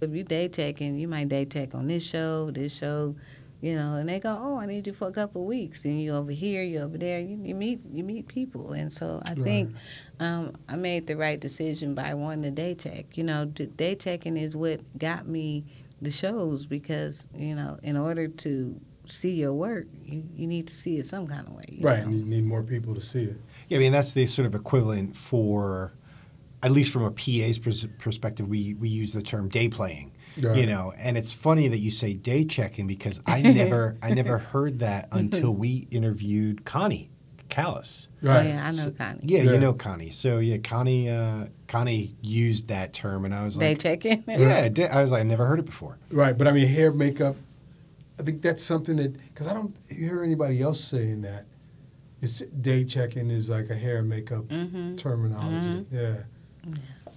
if you day checking, you might day check on this show, this show, you know, and they go, "Oh, I need you for a couple of weeks," and you over here, you over there, you, you meet you meet people, and so I think um, I made the right decision by wanting to day check. You know, d- day checking is what got me the shows because you know, in order to see your work, you, you need to see it some kind of way. you right. know. And you need more people to see it. Yeah, I mean that's the sort of equivalent for, at least from a PA's pers- perspective, we we use the term day playing. Right. You know, and it's funny that you say day checking because I [LAUGHS] never I never heard that until we interviewed Connie Callis. Oh Right. yeah, I know Connie. Yeah, Yeah. you know Connie. So yeah, Connie uh, Connie used that term, and I was Day like, checking. [LAUGHS] yeah, da- I was like, I never heard it before. Right. But I mean, hair, makeup. I think that's something that because I don't hear anybody else saying that. It's day checking is like a hair and makeup Mhm. terminology. Yeah.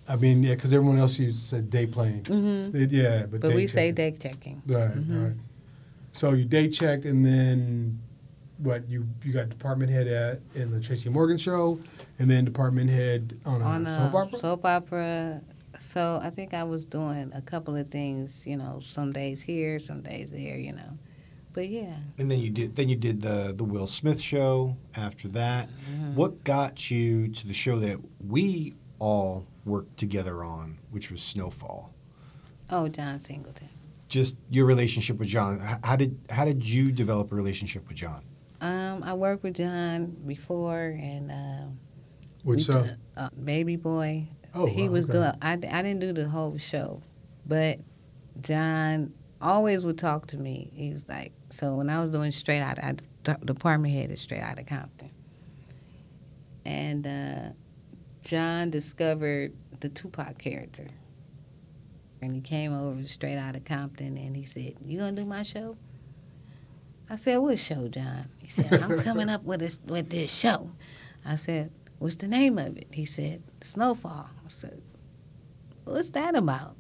I mean, yeah, because everyone else used said day playing. hmm It- yeah, but, But we say day checking. Right, right. So you day checked, and then what? You you got department head at in the Tracy Morgan show, and then department head on a On soap opera. soap opera. So I think I was doing a couple of things, you know, some days here, some days there, you know. But yeah. And then you did then you did the the Will Smith show after that. Mm-hmm. What got you to the show that we all worked together on, which was Snowfall? Oh, John Singleton. Just your relationship with John. How did how did you develop a relationship with John? Um, I worked with John before, and uh, Which we uh, d- uh, Baby Boy. Oh, he wow, was okay. doing. I, I didn't do the whole show, but John always would talk to me. He was like, so when I was doing straight out, I department head is straight out of Compton, and uh, John discovered the Tupac character, and he came over straight out of Compton, and he said, "You gonna do my show?" I said, "What show, John?" He said, "I'm [LAUGHS] coming up with this with this show." I said, "What's the name of it?" He said, "Snowfall." I said, "What's that about?"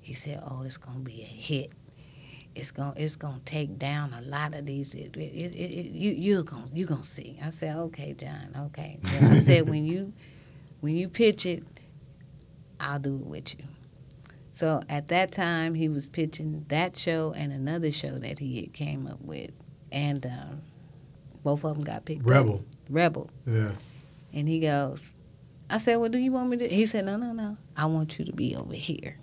He said, "Oh, it's gonna be a hit. It's gonna it's gonna take down a lot of these. It, it, it, you you gonna you gonna see." I said, "Okay, John. Okay." I [LAUGHS] said, "When you when you pitch it, I'll do it with you." So at that time, he was pitching that show and another show that he had came up with, and um, both of them got picked. up. Rebel. Rebel. Yeah. And he goes, I said, well, do you want me to? He said, no, no, no. I want you to be over here.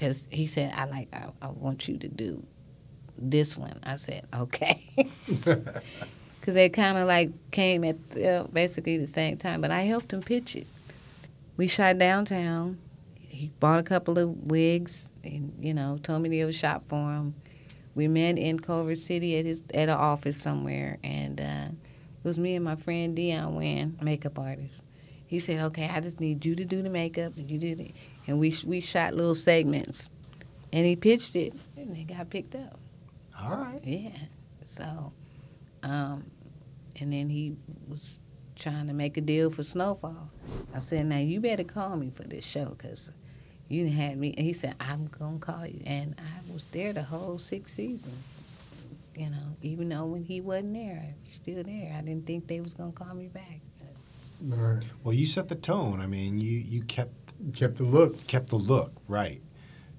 Because he said, I like, I, I want you to do this one. I said, okay. [LAUGHS] Because they kind of like came at uh, basically the same time. But I helped him pitch it. We shot downtown. He bought a couple of wigs and, you know, told me to go shop for him. We met in Culver City at his at an office somewhere, and uh, it was me and my friend Dion Wynn, makeup artist. He said, "Okay, I just need you to do the makeup, and you did it." And we we shot little segments, and he pitched it, and it got picked up. All right. Yeah. So, um, and then he was trying to make a deal for Snowfall. I said, "Now you better call me for this show, cause you had me." And he said, "I'm gonna call you," and I was there the whole six seasons. You know, even though when he wasn't there, I was still there. I didn't think they was gonna call me back. All right. Well, you set the tone. I mean, you you kept Kept the look. kept the look right.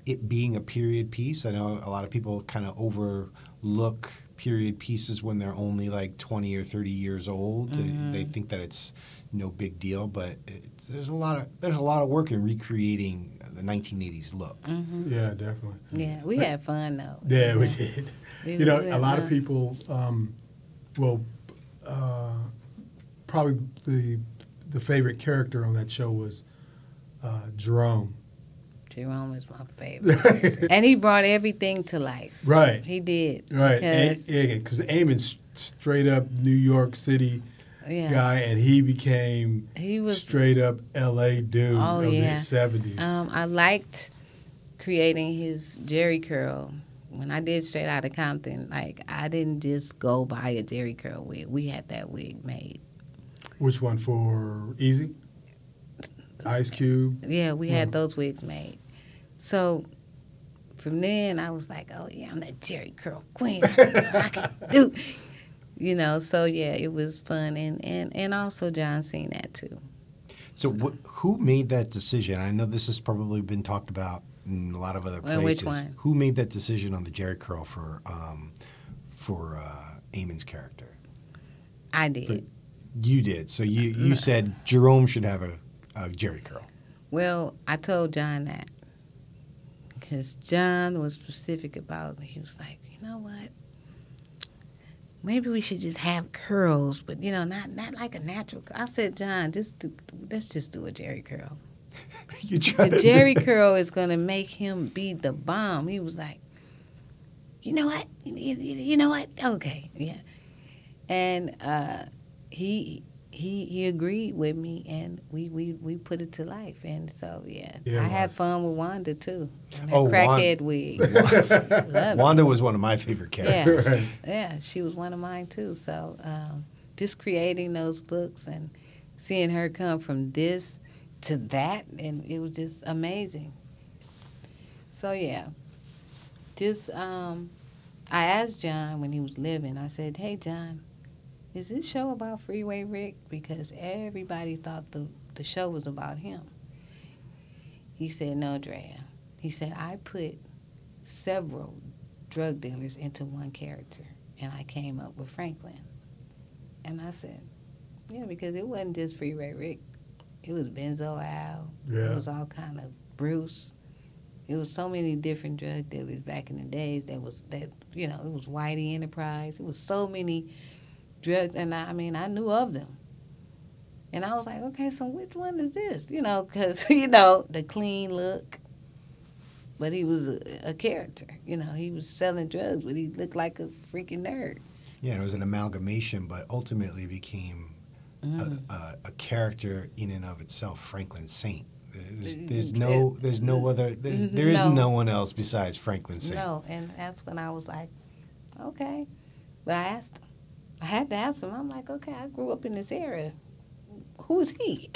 It being a period piece, I know a lot of people kind of overlook period pieces when they're only like 20 or 30 years old. They, they think that it's no big deal, but it's, there's a lot of there's a lot of work in recreating the 1980s look. Yeah, definitely. Yeah, we had fun though. Yeah, we did. [LAUGHS] We- You know, a had lot of people, um, well, uh, probably the the favorite character on that show was uh, Jerome. Jerome is my favorite, [LAUGHS] and he brought everything to life. Right. He did. Right, Because, because Amin's straight up New York City yeah. guy, and he became He was straight up L.A. dude Oh, of yeah. the seventies. Um, I liked creating his Jheri curl. When I did Straight Outta Compton, like I didn't just go buy a Jheri curl wig. We had that wig made. Which one for Eazy? Ice Cube. Yeah, we had those wigs made. So from then, I was like, oh yeah, I'm that Jheri curl queen. I can do. [LAUGHS] You know, so yeah, it was fun, and and and also John seen that too. So, wh- who made that decision? I know this has probably been talked about in a lot of other Well, places. which one? Who made that decision on the Jheri curl for um, for uh, Amin's character? I did. You did. So you you said Jerome should have a, a Jheri curl. Well, I told John that because John was specific about. He was like, you know what? Maybe we should just have curls, but you know, not not like a natural. cur-" I said, John, just do, let's just do a Jheri curl. [LAUGHS] you The Jheri curl is gonna make him be the bomb. He was like, you know what? You, you- you know what? Okay, yeah. And uh, he he he agreed with me, and we, we, we put it to life. And so yeah, Yeah, I had Waz. fun with Wanda too. on that Oh, Wan- crackhead wig. [LAUGHS] Love it. Wanda was one of my favorite characters. Yeah, Right. yeah, she was one of mine too. So um, just creating those looks and seeing her come from this to that, and it was just amazing. So yeah, just um, I asked John when he was living. I said, "Hey, John, is this show about Freeway Rick?" Because everybody thought the the show was about him. He said, "No, Drea." He said, "I put several drug dealers into one character, and I came up with Franklin." And I said, "Yeah, because it wasn't just Freeway Rick. It was Benzo Al. Yeah. It was all kind of Bruce. It was so many different drug dealers back in the days. That was that you know it was Whitey Enterprise. It was so many drugs, and I, I mean I knew of them. And I was like, okay, so which one is this? You know, because [LAUGHS] you know the clean look, but he was a, a character. You know, he was selling drugs, but he looked like a freaking nerd. Yeah, it was an amalgamation, but ultimately became Mm. a, mm-hmm. a, a character in and of itself, Franklin Saint. There's, mm-hmm. there's no there's no mm-hmm. other there's, there is No. no one else besides Franklin Saint. No, and that's when I was like, okay. But I asked him. I had to ask him. I'm like, okay, I grew up in this area. Who's he? [LAUGHS]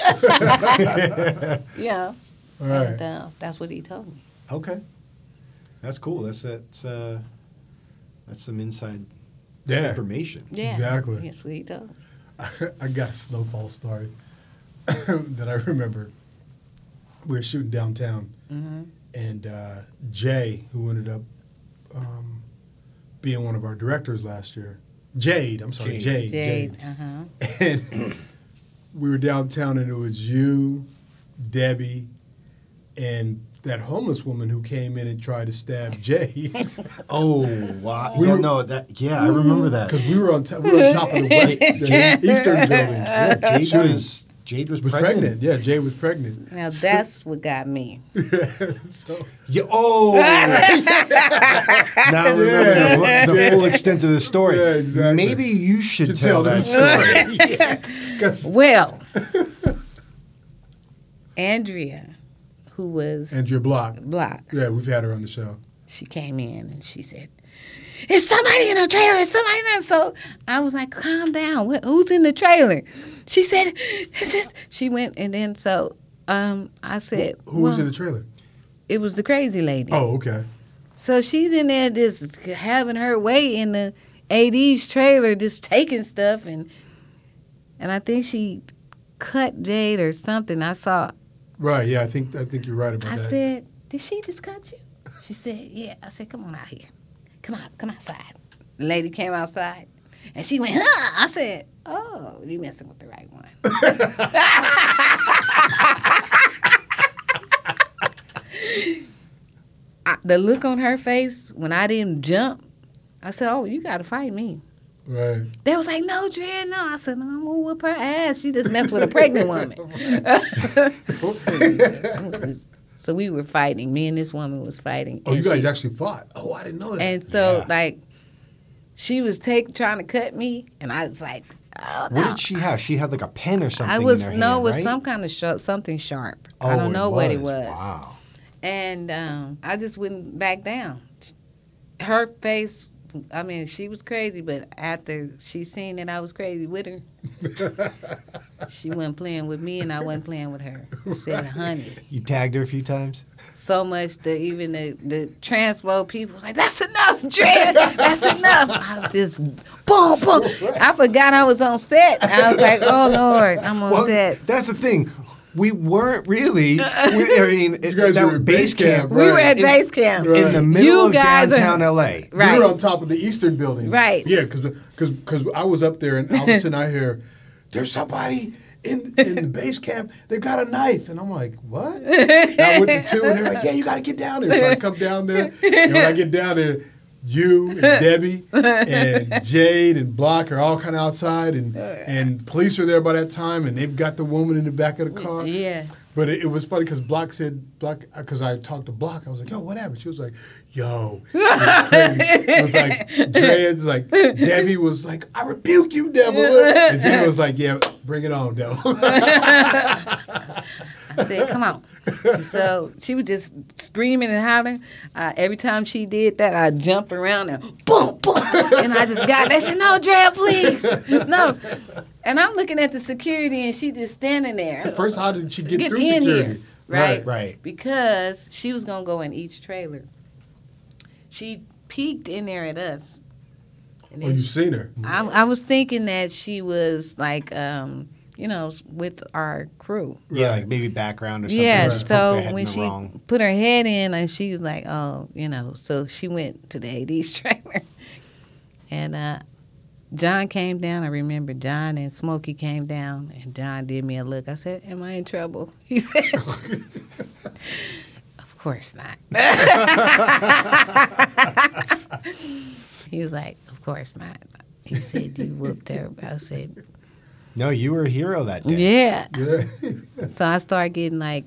yeah. All right. And uh, that's what he told me. Okay, that's cool. That's that's uh, that's some inside Yeah. information. Yeah. Exactly. That's what he told me. [LAUGHS] I got a Snowfall story [COUGHS] that I remember. We were shooting downtown, hmm and uh, Jay, who ended up um, being one of our directors last year, Jade, I'm sorry, Jade. Jade, Jade. Uh huh. and we were downtown, and it was you, Debbie, and that homeless woman who came in and tried to stab Jay [LAUGHS] Oh wow! We yeah, were- no, that yeah, I remember that. because we were on top, we were on top of the [LAUGHS] west, the eastern building. Yeah, Jade Shooting. was Jade was, was pregnant. Yeah, Jade was pregnant. Now that's [LAUGHS] what got me. Yeah, [LAUGHS] so Yeah, oh, [LAUGHS] now I remember Yeah. the, the full extent of the story. Yeah, exactly. Maybe you should Should tell, tell that story. story. 'cause- Well, Andrea, who was Andrea Block. black, Yeah, we've had her on the show. she came in and she said, "Is somebody in the trailer? Is somebody in there?" So I was like, "Calm down. What, who's in the trailer?" She said, "It's just-" "She went and then so um, I said, Who was well, in the trailer? It was the crazy lady. Oh, okay. So she's in there just having her way in the AD's trailer, just taking stuff and and I think she cut Jade or something. I saw. Right. Yeah, I think I think you're right about I that. I said, "Did she just cut you?" She said, "Yeah." I said, "Come on out here. Come on, come outside." The lady came outside and she went, "Huh?" I said, "Oh, you messing with the right one." [LAUGHS] I, the look on her face when I didn't jump, I said, "Oh, you got to fight me." right. They was like, "No, Dre, no." I said, "No, I'm gonna whoop her ass. She just messed with a pregnant woman." [LAUGHS] [LAUGHS] so we were fighting. Me and this woman was fighting. Oh, you guys she- actually fought. Oh, I didn't know that. And so, Yeah. like, she was take trying to cut me, and I was like, "Oh no." What did she have? She had like a pen or something. I was in her no, hand, it was right? some kind of sharp, something sharp. Oh, I don't know what it was. Wow. And um, I just wouldn't back down. Her face, I mean, she was crazy, but after she seen that I was crazy with her, [LAUGHS] she wasn't playing with me and I wasn't playing with her. I said, honey, You tagged her a few times. so much that even the, the transpo people was like, that's enough, Dre, that's enough. I was just, boom, boom. I forgot I was on set. I was like, oh, Lord, I'm on Well, set. that's the thing. We weren't really. We, I [LAUGHS] mean, You guys that were at base camp, We were at in- base camp. in the middle You of guys are- downtown LA. We were on top of the eastern building. Right. Yeah, because because I was up there and all of a sudden I [LAUGHS] hear there's somebody in in the base camp. They've got a knife, and I'm like, what? And I went to two, and they're like, yeah, you got to get down there. So I come down there, and when I get down there. You and [LAUGHS] Debbie and Jade and Block are all kind of outside, and and police are there by that time, and they've got the woman in the back of the car. Yeah. But it, it was funny because Block said Block because I talked to Block. I was like, "Yo, what happened?" She was like, "Yo," it was [LAUGHS] crazy. I was like, "Dreads." Like Debbie was like, "I rebuke you, devil," and Jay was like, "Yeah, bring it on, devil." [LAUGHS] I said, "Come on." so she was just screaming and hollering. Uh, every time she did that, I jumped around and boom, boom, and I just got. They said, "No, Drea, please, no." And I'm looking at the security, and she just standing there. First, how did she get, Get through in security? here, right? Right. Because she was gonna go in each trailer. She peeked in there at us. And Oh, you've seen her. I, I was thinking that she was like, um, you know, with our crew. Yeah, Right. like maybe background or something. Yeah, so when she wrong. put her head in, and she was like, "Oh, you know," so she went to the AD's [LAUGHS] trailer, and uh, John came down. I remember John and Smokey came down, and John did me a look. I said, "Am I in trouble?" [LAUGHS] He said, "Of course not." [LAUGHS] he was like, "Of course not." He said, "You whooped her." I said, No, you were a hero that day. "Yeah." [LAUGHS] Yeah. So I started getting like,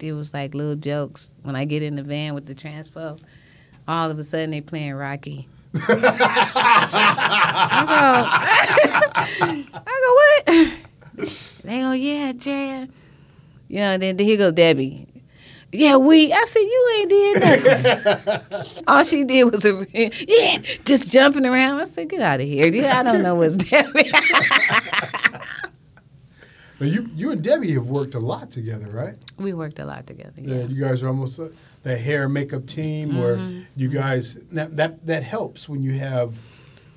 it was like little jokes when I get in the van with the transpo. All of a sudden they playing Rocky. I go, [LAUGHS] I go what? [LAUGHS] They go, yeah, Jan. Yeah, then, then here go Debbie. Yeah, we. I said you ain't did nothing. [LAUGHS] All she did was a, yeah, just jumping around. I said, get out of here. Yeah, I don't know what's [LAUGHS] Debbie. Now you you and Debbie have worked a lot together, right? we worked a lot together. Yeah, Yeah. you guys are almost uh, the hair makeup team, where Mm-hmm. you guys that, that that helps when you have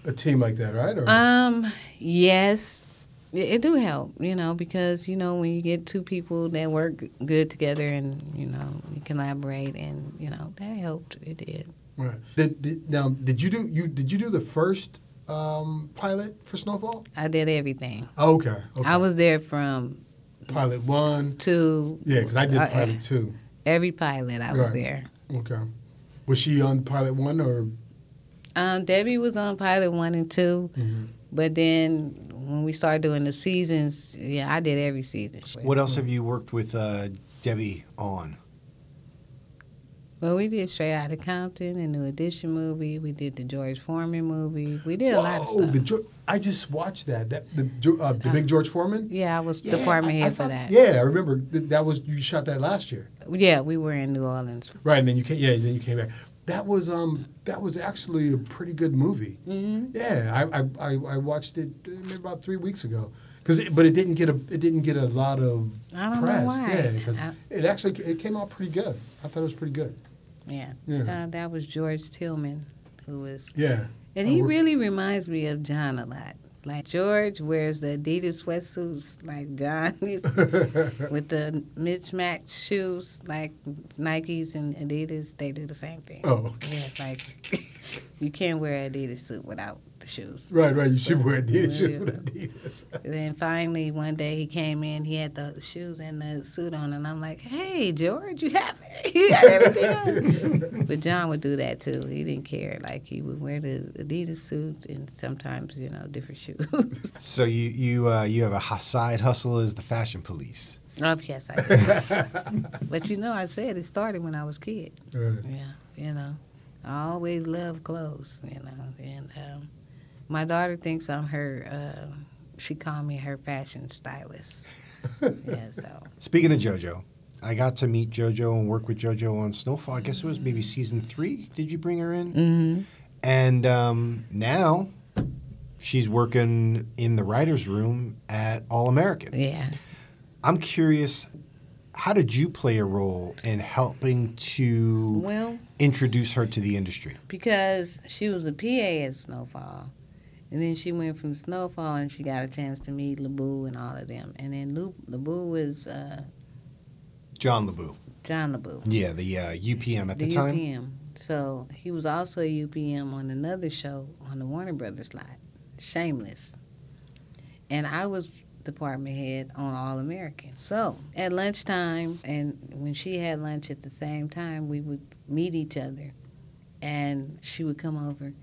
a team like that, right? Or, Um. Yes, it, do help. You know, because you know when you get two people that work good together and you know you collaborate and you know that helped. It did. right. Did, did, now, did you do you did you do the first um, pilot for Snowfall? I did everything. Oh, okay, okay. I was there from pilot one. to Yeah, because I did Uh, pilot two. every pilot. I was there. Okay. Was she on pilot one or? Um, Debbie was on pilot one and 2 Mhm. but then when we started doing the seasons, yeah, I did every season. What else have you worked with uh, Debbie on? Well, we did Straight Outta Compton, a New Edition movie. We did the George Foreman movie. We did a lot of Whoa, stuff. the Geor- I just watched that. That the uh, the big George Foreman. yeah, I was Yeah, department I- I head for that. Yeah, I remember th- that was you shot that last year, Yeah, we were in New Orleans. right? And then you came, yeah, then you came back. That was um that was actually a pretty good movie. hmm Yeah, I I, I, I watched it maybe about three weeks ago. Cause it, but it didn't get a it didn't get a lot of I don't know press. Yeah, because it actually it came out pretty good. I thought it was pretty good. Yeah, Yeah. Uh, that was George Tillman, who was, Yeah. and he really reminds me of John a lot. Like George wears the Adidas sweatsuits like John [LAUGHS] with the mismatched shoes like Nikes and Adidas. They do the same thing. Oh, okay. Yeah, like [LAUGHS] you can't wear an Adidas suit without the shoes. Right, right. You should wear Adidas. You Yeah. should wear Adidas. [LAUGHS] Then finally one day he came in, he had the shoes and the suit on, and I'm like, "Hey, George, you have [LAUGHS] you got everything on." [LAUGHS] but John would do that too. He didn't care. Like he would wear the Adidas suit and sometimes you know different shoes. So you you uh, you have a side hustle as the fashion police. oh yes, I do. but you know, I said it started when I was a kid. Right. Yeah, you know, I always love clothes. You know, and um, my daughter thinks I'm her. Uh, she called me her fashion stylist. [LAUGHS] yeah, so. Speaking of JoJo, I got to meet JoJo and work with JoJo on Snowfall. I guess it was maybe season three. Did you bring her in? Mm-hmm. And um, now she's working in the writers' room at All American. Yeah. I'm curious, how did you play a role in helping to Well, introduce her to the industry? because she was a PA at Snowfall. And then she went from Snowfall and she got a chance to meet LeBou and all of them. And then Lu- LeBou was uh, John LeBou. John LeBou. Yeah, the uh, UPM at the, the time. UPM. So he was also a UPM on another show on the Warner Brothers lot, Shameless. And I was department head on All American. So at lunchtime, and when she had lunch at the same time, we would meet each other. And she would come over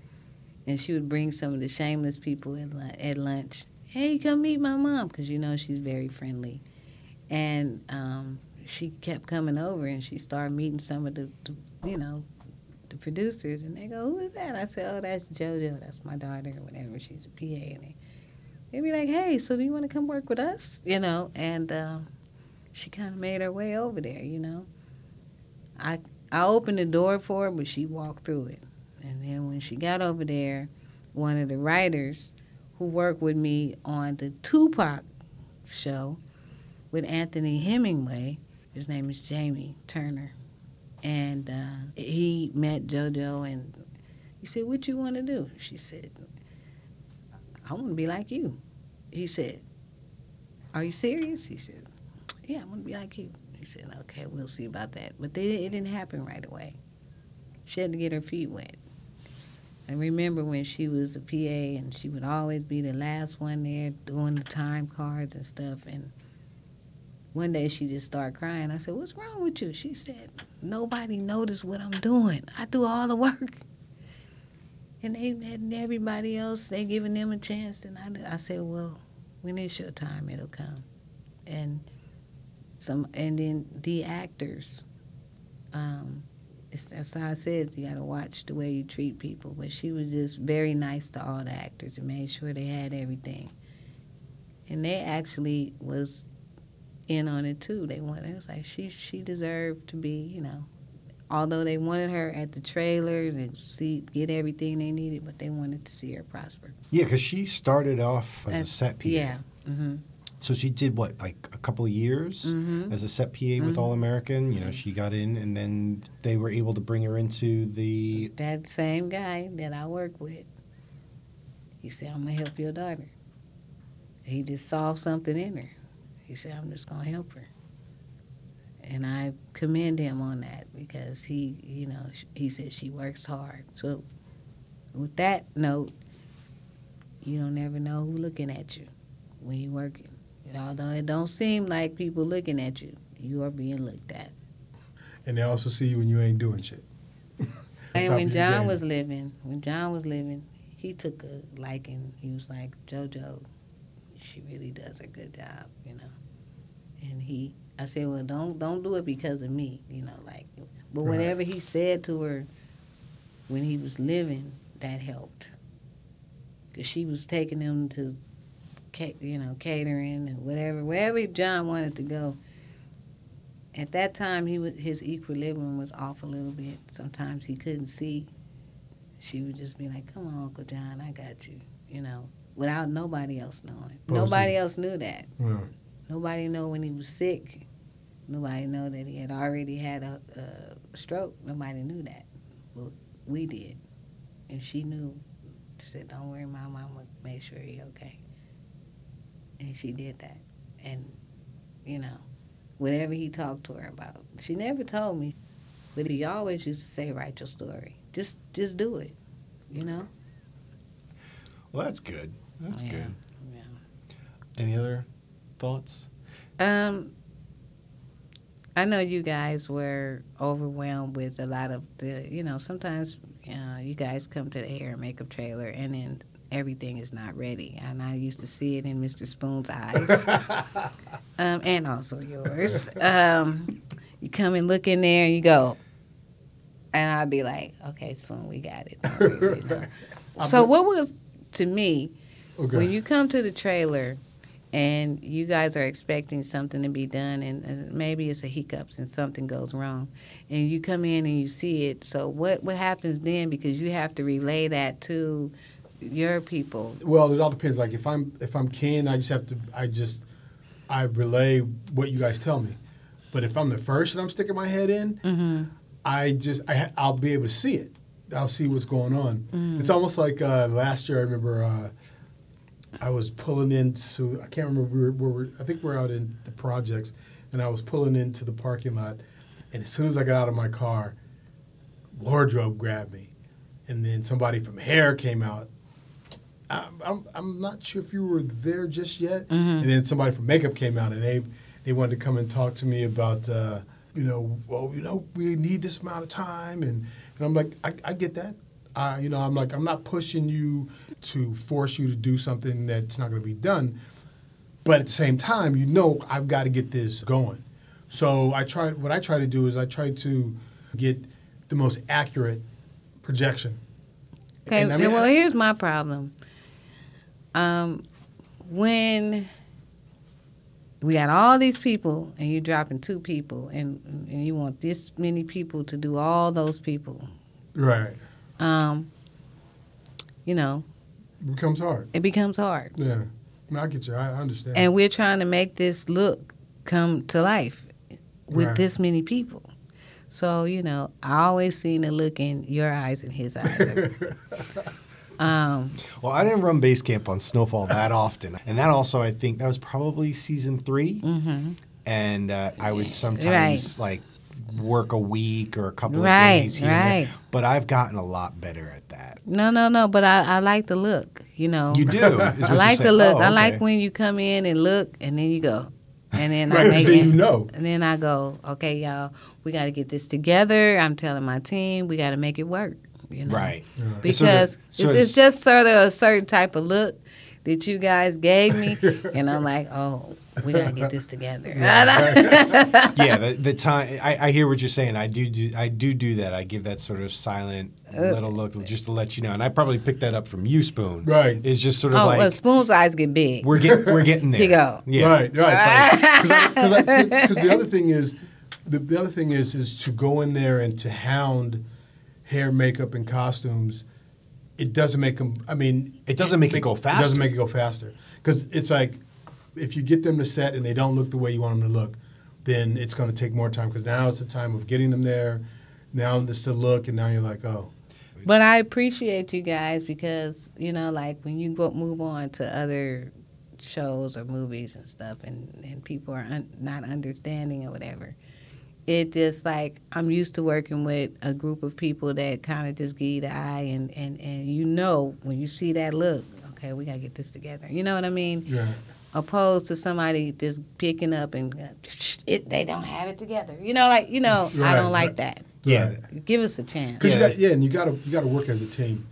and she would bring some of the Shameless people at, at lunch. Hey, come meet my mom, because you know she's very friendly. And um, she kept coming over and she started meeting some of the, the you know, the producers. And they go, Who is that? I said, Oh, that's JoJo. That's my daughter or whatever. She's a PA. And they'd be like, Hey, so do you want to come work with us? You know, and um, she kind of made her way over there, you know. I, I opened the door for her, but she walked through it. And then when she got over there, one of the writers who worked with me on the Tupac show with Anthony Hemingway, his name is Jamie Turner, and uh, he met JoJo and he said, "What you want to do?" She said, "I want to be like you." He said, "Are you serious?" He said, "Yeah, I want to be like you." He said, "Okay, we'll see about that." But they, it didn't happen right away. She had to get her feet wet. I remember when she was a PA and she would always be the last one there doing the time cards and stuff. And one day she just started crying. I said, What's wrong with you? She said, Nobody noticed what I'm doing. I do all the work. And they and everybody else, they giving them a chance. And I, I said, Well, when it's your time, it'll come. And some and then the actors, um, that's how I said you got to watch the way you treat people. But she was just very nice to all the actors and made sure they had everything. And they actually was in on it too. They wanted. It was like she she deserved to be. You know, although they wanted her at the trailer to see get everything they needed, but they wanted to see her prosper. Yeah, because she started off as a set PA. Yeah. hmm So she did what, like a couple of years Mhm. as a set PA with All American. You know, she got in, and then they were able to bring her into the. That same guy that I work with, he said, I'm going to help your daughter. He just saw something in her. He said, I'm just going to help her. And I commend him on that because he, you know, he said she works hard. So, with that note, you don't ever know who's looking at you when you're working. And although it don't seem like people looking at you, you are being looked at. And they also see you when you ain't doing shit. [LAUGHS] And when John was living, when John was living, he took a liking. He was like, JoJo, she really does a good job, you know. And he, I said, well, don't don't do it because of me, you know, like. But Right. whatever he said to her when he was living, that helped. Cause she was taking him to, you know, catering and whatever, wherever John wanted to go. At that time, he was, his equilibrium was off a little bit. Sometimes he couldn't see. She would just be like, "Come on, Uncle John, I got you," you know, without nobody else knowing. Posting. Nobody else knew that. Yeah. Nobody know when he was sick. Nobody know that he had already had a, a stroke. Nobody knew that. Well, we did, and she knew. She said, "Don't worry, Mom. I'm make sure he okay." And she did that, and you know, whatever he talked to her about, she never told me, but he always used to say, "Write your story. Just, just do it." You know. Well, that's good. That's Yeah. good. Yeah. Any other thoughts? Um, I know you guys were overwhelmed with a lot of the, you know, sometimes uh, you guys come to the hair and makeup trailer and then everything is not ready. And I used to see it in Mr. Spoon's eyes, [LAUGHS] um, and also yours. Um, you come and look in there and you go, and I'd be like, okay, Spoon, we got it. Worry, you know. so, what was to me Okay. when you come to the trailer and you guys are expecting something to be done and, maybe it's a hiccups and something goes wrong and you come in and you see it so what what happens then because you have to relay that to your people Well, it all depends. Like if I'm if I'm Ken, I just have to I just I relay what you guys tell me. But if I'm the first and I'm sticking my head in, mm-hmm. I just I, i'll be able to see it. I'll see what's going on. Mm. It's almost like uh, last year. I remember uh, I was pulling into I can't remember where, where we're, I think we're out in the projects, and I was pulling into the parking lot, and as soon as I got out of my car, wardrobe grabbed me, and then somebody from hair came out. I'm, I'm, I'm not sure if you were there just yet, and then somebody from makeup came out, and they they wanted to come and talk to me about. Uh, you know, well, you know, we need this amount of time, and, and I'm like, I, I get that. I, you know, I'm like, I'm not pushing you to force you to do something that's not going to be done, but at the same time, you know, I've got to get this going. So I try. What I try to do is I try to get the most accurate projection. okay And I mean, well here's my problem um, when we got all these people and you're dropping two people and, and you want this many people to do all those people Right. Um, you know It becomes hard. it becomes hard Yeah. I, mean, I get you. I understand. and we're trying to make this look come to life with Right. this many people so you know i always seen the look in your eyes and his eyes [LAUGHS] um, Well, I didn't run base camp on Snowfall that often, and that also I think that was probably season 3 mhm. and uh, I would sometimes like work a week or a couple Right, of days here and right. But I've gotten a lot better at that. no no no but i, I like the look you know You do. is [LAUGHS] what I like the look. Oh, I like when you come in and look, and then you go, and then I make then it. you know. And then I go, okay, y'all, we got to get this together. I'm telling my team, we got to make it work. You know, Right. because It's sort of- it's, sort of it's just sort of a certain type of look that you guys gave me, [LAUGHS] and I'm like, oh, we gotta get this together. [LAUGHS] yeah, the, the time I, I hear what you're saying. I do, do I do do that. I give that sort of silent Uh, little look just to let you know. And I probably picked that up from you, Spoon. Right. It's just sort of oh, like well, Spoon's eyes get big. we're getting we're getting [LAUGHS] there. Here you go. Yeah. Right, right. Because [LAUGHS] the other thing is, the, the other thing is, is to go in there and to hound hair, makeup, and costumes. It doesn't make them. I mean, It doesn't make it go faster. It doesn't make it go faster because it's like if you get them to set and they don't look the way you want them to look, then it's going to take more time because now it's the time of getting them there. Now it's the look, and now you're like, oh, But I appreciate you guys because you know, like when you go move on to other shows or movies and stuff, and and people are un- not understanding or whatever. It just like I'm used to working with a group of people that kind of just give you the eye, and and and you know when you see that look, okay, we gotta get this together. You know what I mean? yeah, Opposed to somebody just picking up and uh, [LAUGHS] it, they don't have it together. You know, like you know, I don't like right. that. Yeah. Right. Give us a chance. Yeah. you got, yeah, and you got to you got to work as a team.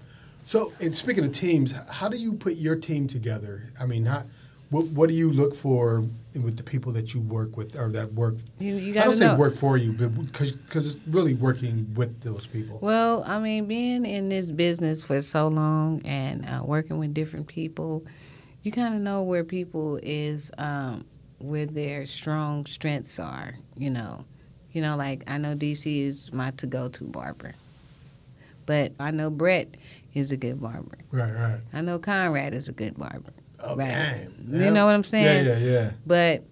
So, and speaking of teams, how do you put your team together? I mean, how, what what do you look for with the people that you work with or that work? You, you I gotta don't say work for you, but because it's really working with those people. Well, I mean, being in this business for so long and uh, working with different people, you kind of know where people is, um, where their strong strengths are. You know, you know, like I know DC is my to go to barber, but I know Brett is a good barber. Right, right. I know Conrad is a good barber. Oh, Right. damn. You know what I'm saying? Yeah, yeah, yeah. But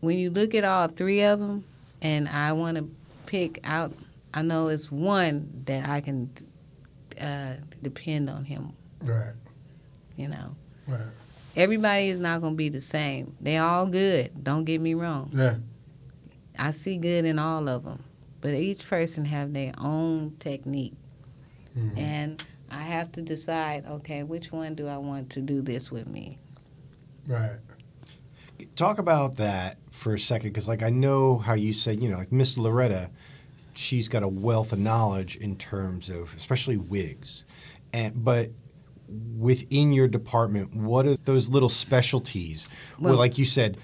when you look at all three of them, and I want to pick out, I know it's one that I can uh, depend on him. Right, You know, right. everybody is not going to be the same. They all good. Don't get me wrong. Yeah, I see good in all of them, but each person have their own technique, Mhm. and I have to decide. Okay, which one do I want to do this with me? right. Talk about that for a second, because like I know how you said, you know, like Miss Loretta, she's got a wealth of knowledge in terms of especially wigs, and but within your department, what are those little specialties? Well, Well- like you said,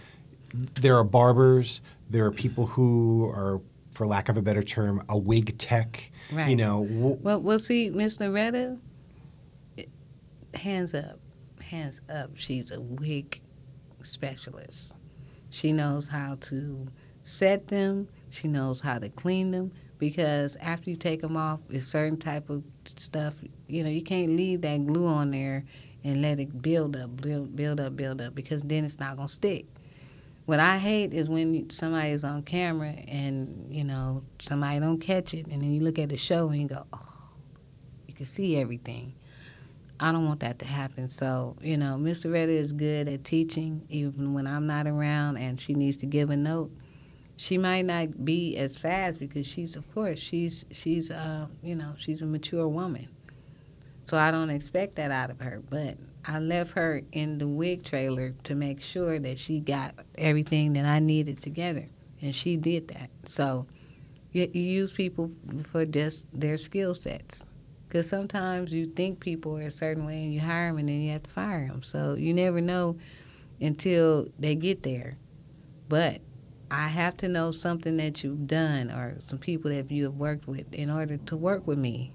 there are barbers, there are people who are, for lack of a better term, a wig tech. Right. You know, wh- Well, well, see, Miss Loretta, hands up, hands up. She's a wig specialist. She knows how to set them. She knows how to clean them because after you take them off, it's certain type of stuff. You know, you can't leave that glue on there and let it build up, build, build up, build up because then it's not gonna stick. What I hate is when somebody's on camera and you know somebody don't catch it, and then you look at the show and you go, "Oh, you can see everything." I don't want that to happen. So you know, Mr. Redder is good at teaching, even when I'm not around, and she needs to give a note. She might not be as fast because she's, of course, she's she's uh, you know she's a mature woman. So I don't expect that out of her, but I left her in the wig trailer to make sure that she got everything that I needed together, and she did that. So you, you use people for just their skill sets, because sometimes you think people are a certain way and you hire them and then you have to fire them. So you never know until they get there. But I have to know something that you've done or some people that you have worked with in order to work with me.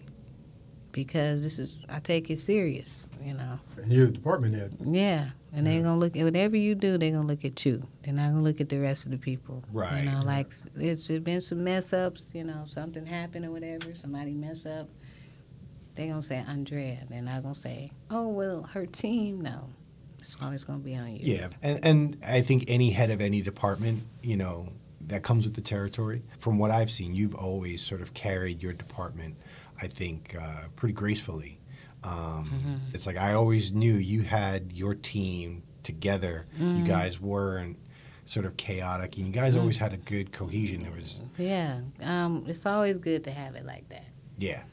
Because this is, I take it serious, you know. And you're the department head. Yeah, and they're gonna look at whatever you do. They're gonna look at you. They're not gonna look at the rest of the people. Right. You know, like there's been some mess ups. You know, something happened or whatever. Somebody mess up. They're gonna say Andrea. They're not gonna say, oh well, her team. No, it's always gonna be on you. Yeah, and, and I think any head of any department, you know, that comes with the territory. From what I've seen, you've always sort of carried your department, I think, uh, pretty gracefully. Um, It's like I always knew you had your team together. You guys weren't sort of chaotic, and you guys always had a good cohesion. There was, Yeah. Um, it's always good to have it like that. yeah,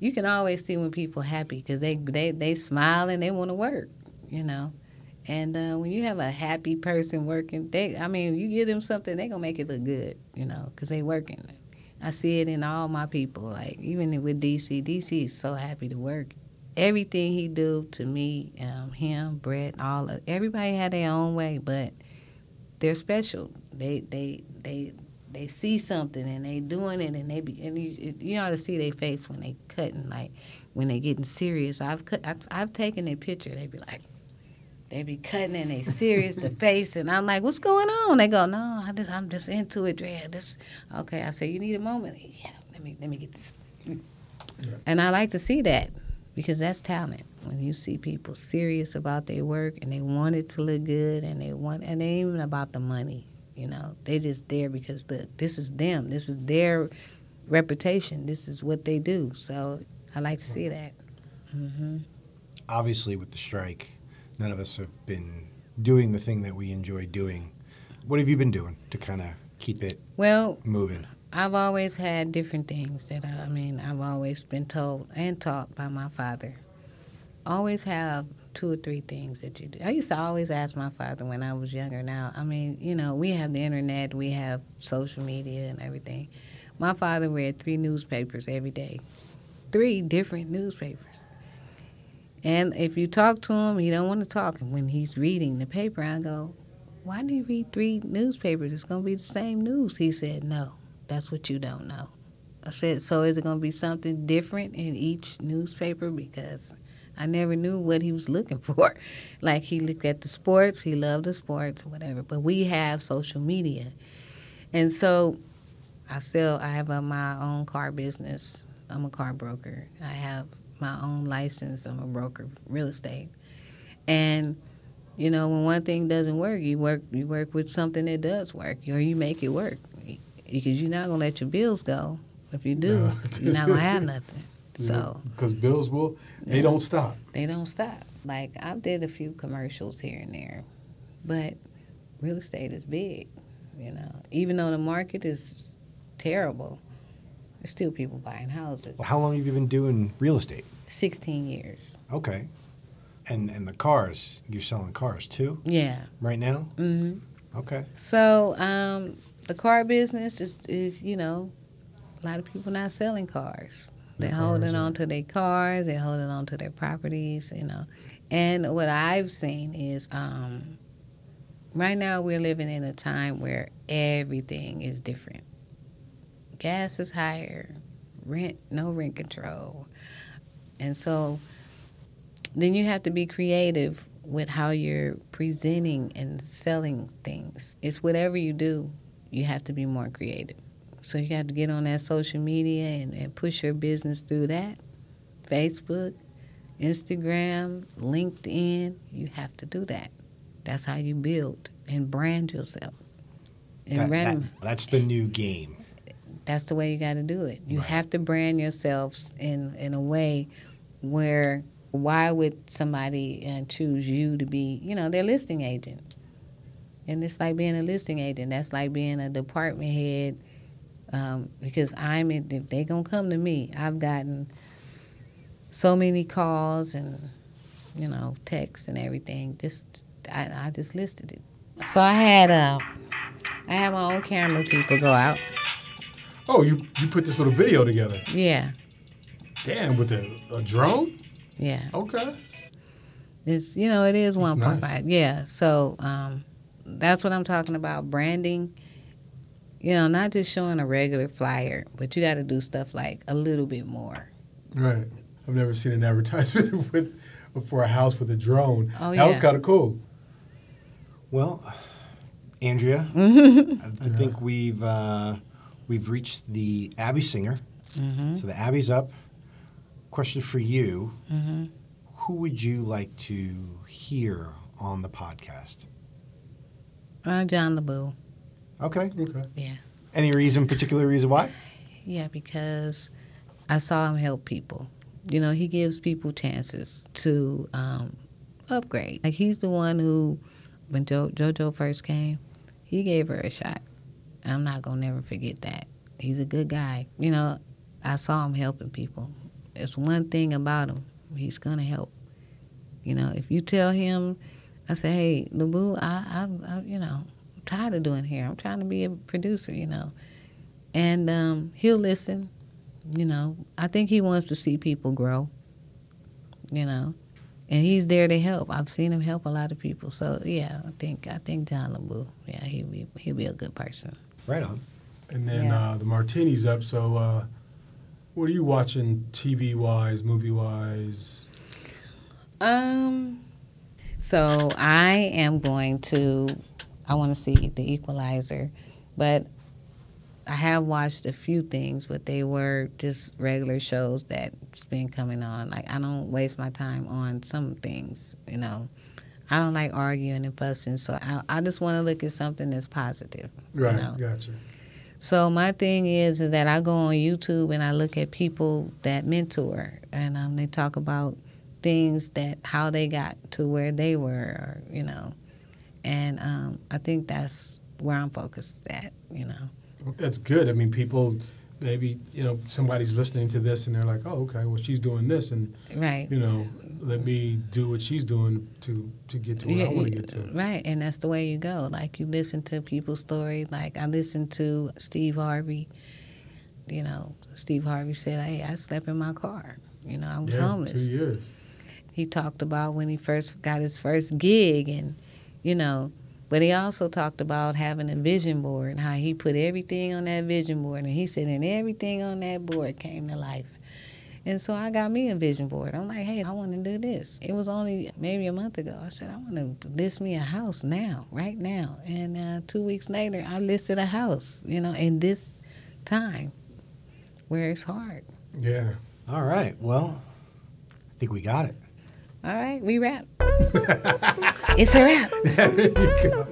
you can always see when people happy because they, they they smile and they want to work, you know. And uh, when you have a happy person working, they I mean, you give them something, they gonna make it look good, you know, because they working. I see it in all my people, like even with DC. DC is so happy to work. Everything he do to me, um, him, Brett, all of, everybody had their own way, but they're special. They they they they see something and they doing it and they be and you, you ought to see their face when they cutting like when they getting serious. I've cut I've, I've taken their picture. They be like they be cutting and they serious the face and I'm like, what's going on? They go, no, I just I'm just into it, Dre. This okay. I say you need a moment. Yeah, let me let me get this. And I like to see that because that's talent. When you see people serious about their work and they want it to look good and they want and they ain't even about the money. You know, they just there because the this is them. This is their reputation. This is what they do. So I like to see that. Mm-hmm. Obviously, with the strike, none of us have been doing the thing that we enjoy doing. What have you been doing to kind of keep it Well, moving? I've always had different things that I, I mean, I've always been told and taught by my father. Always have two or three things that you do. I used to always ask my father when I was younger. Now, I mean, you know, we have the internet, we have social media and everything. My father read three newspapers every day, three different newspapers. And if you talk to him, he don't want to talk. And when he's reading the paper, I go, "Why do you read three newspapers? It's going to be the same news." He said, "No, that's what you don't know." I said, "So is it going to be something different in each newspaper?" Because I never knew what he was looking [LAUGHS] for. Like he looked at the sports, he loved the sports, whatever. But we have social media, and so I sell. I have a, my own car business. I'm a car broker. I have my own license. I'm a broker of real estate, and you know when one thing doesn't work, you work you work with something that does work, or you make it work because you're not gonna let your bills go. If you do, No. you're not gonna have [LAUGHS] nothing. So because bills will they Yeah. don't stop. they don't stop. Like I did a few commercials here and there, but real estate is big. You know, even though the market is terrible, there's still people buying houses. Well, how long have you been doing real estate? Sixteen years. Okay. And and the cars, you're selling cars too Yeah. right now? Mm hmm Okay. So um, the car business is, is, you know, a lot of people not selling cars. They're Their holding on to their cars. They're holding on to their properties. You know, and what I've seen is um, right now we're living in a time where everything is different. Gas is higher, rent no rent control, and so then you have to be creative with how you're presenting and selling things. It's whatever you do, you have to be more creative. So you have to get on that social media and, and push your business through that. Facebook, Instagram, LinkedIn, you have to do that. That's how you build and brand yourself. And That- that- that's the new game. That's the way you got to do it. You Right. have to brand yourselves in in a way where why would somebody uh, choose you to be? You know, their listing agent, and it's like being a listing agent. That's like being a department head. Um, because I'm if they gonna come to me, I've gotten so many calls and you know texts and everything. Just I, I just listed it. So I had uh, I had my own camera people go out. Oh, you you put this little video together. Yeah, Damn, with a, a drone? yeah. Okay. It's you know it is That's one point nice. five. Yeah. So um, that's what I'm talking about. Branding. You know, not just showing a regular flyer, but you got to do stuff like a little bit more. Right. I've never seen an advertisement [LAUGHS] with for a house with a drone. Oh, that was kind of cool. Well, [SIGHS] Andrea. [LAUGHS] I, I think we've uh, we've reached the Abby Singer. Mm-hmm. So the Abby's up. Question for you: Mm-hmm. Who would you like to hear on the podcast? Uh, John LeBou. Okay. Okay. Yeah. Any reason, particular reason why? Yeah, because I saw him help people. You know, he gives people chances to um, upgrade. Like he's the one who, when jo- JoJo first came, he gave her a shot. I'm not gonna never forget that. He's a good guy. You know, I saw him helping people. It's one thing about him. He's gonna help. You know, if you tell him, I say, hey, Labu, I, I, I, you know, I'm tired of doing hair. I'm trying to be a producer. You know, and um, he'll listen. You know, I think he wants to see people grow. You know, and he's there to help. I've seen him help a lot of people. So yeah, I think I think John LeBou. Yeah, he'll be he'll be a good person. Right on. And then Yeah. uh, the martini's up. So, uh, what are you watching TV wise, movie wise? Um, so I am going to. I want to see The Equalizer, but I have watched a few things, but they were just regular shows that's been coming on. Like I don't waste my time on some things, you know. I don't like arguing and fussing, so I, I just want to look at something that's positive. Right, You know? gotcha. So my thing is, is that I go on YouTube and I look at people that mentor, and um, they talk about things that how they got to where they were, or, you know, and um, I think that's where I'm focused at, you know. That's good. I mean, people maybe you know somebody's listening to this and they're like, oh, okay, well she's doing this, and Right. you know, let me do what she's doing to to get to where I want to get to. Right, and that's the way you go. Like you listen to people's story. Like I listened to Steve Harvey. You know, Steve Harvey said, "Hey, I slept in my car. You know, I was Yeah, homeless." two years. he talked about when he first got his first gig and you know but he also talked about having a vision board and how he put everything on that vision board and he said and everything on that board came to life and so i got me a vision board i'm like hey i want to do this it was only maybe a month ago i said i want to list me a house now right now and uh, two weeks later i listed a house you know in this time where it's hard Yeah. All right. Well, I think we got it. all right we wrap [LAUGHS] it's a wrap there you go.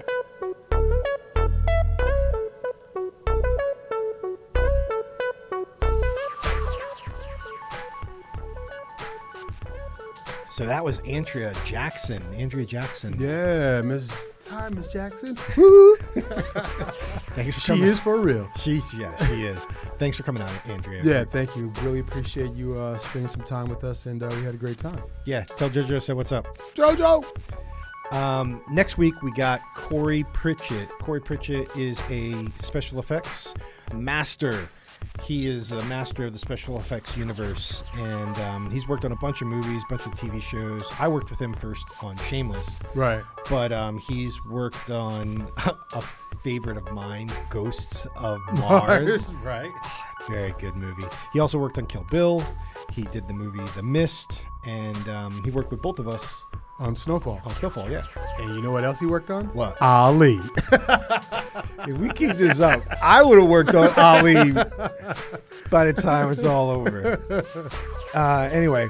So that was Andrea Jackson. Andrea Jackson. Yeah, Miss Hi, Miss Jackson. [LAUGHS] [LAUGHS] Thanks for She coming. is for real. She's yeah, she is. Thanks for coming on, Andrea. Yeah, thank you. Really appreciate you uh, spending some time with us, and uh, we had a great time. Yeah. Tell JoJo I said what's up. JoJo. Um, next week we got Corey Pritchett. Corey Pritchett is a special effects master. He is a master of the special effects universe, and um, he's worked on a bunch of movies, a bunch of TV shows. I worked with him first on Shameless, Right. but um, he's worked on [LAUGHS] a favorite of mine, Ghosts of [LAUGHS] Mars. right. [SIGHS] Very good movie. He also worked on Kill Bill. He did the movie The Mist, and um, he worked with both of us On Snowfall. on Snowfall. Yeah. And you know what else he worked on? What? Ali. [LAUGHS] If we keep this up, I would have worked on Ali by the time it's all over. Uh, anyway,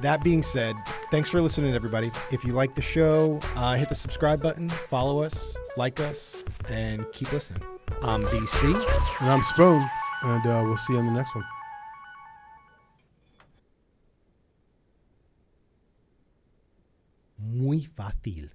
that being said, thanks for listening, everybody. If you like the show, uh, hit the subscribe button, follow us, like us, and keep listening. I'm BC. and I'm Spoon, and uh, we'll see you in the next one. Muy fácil.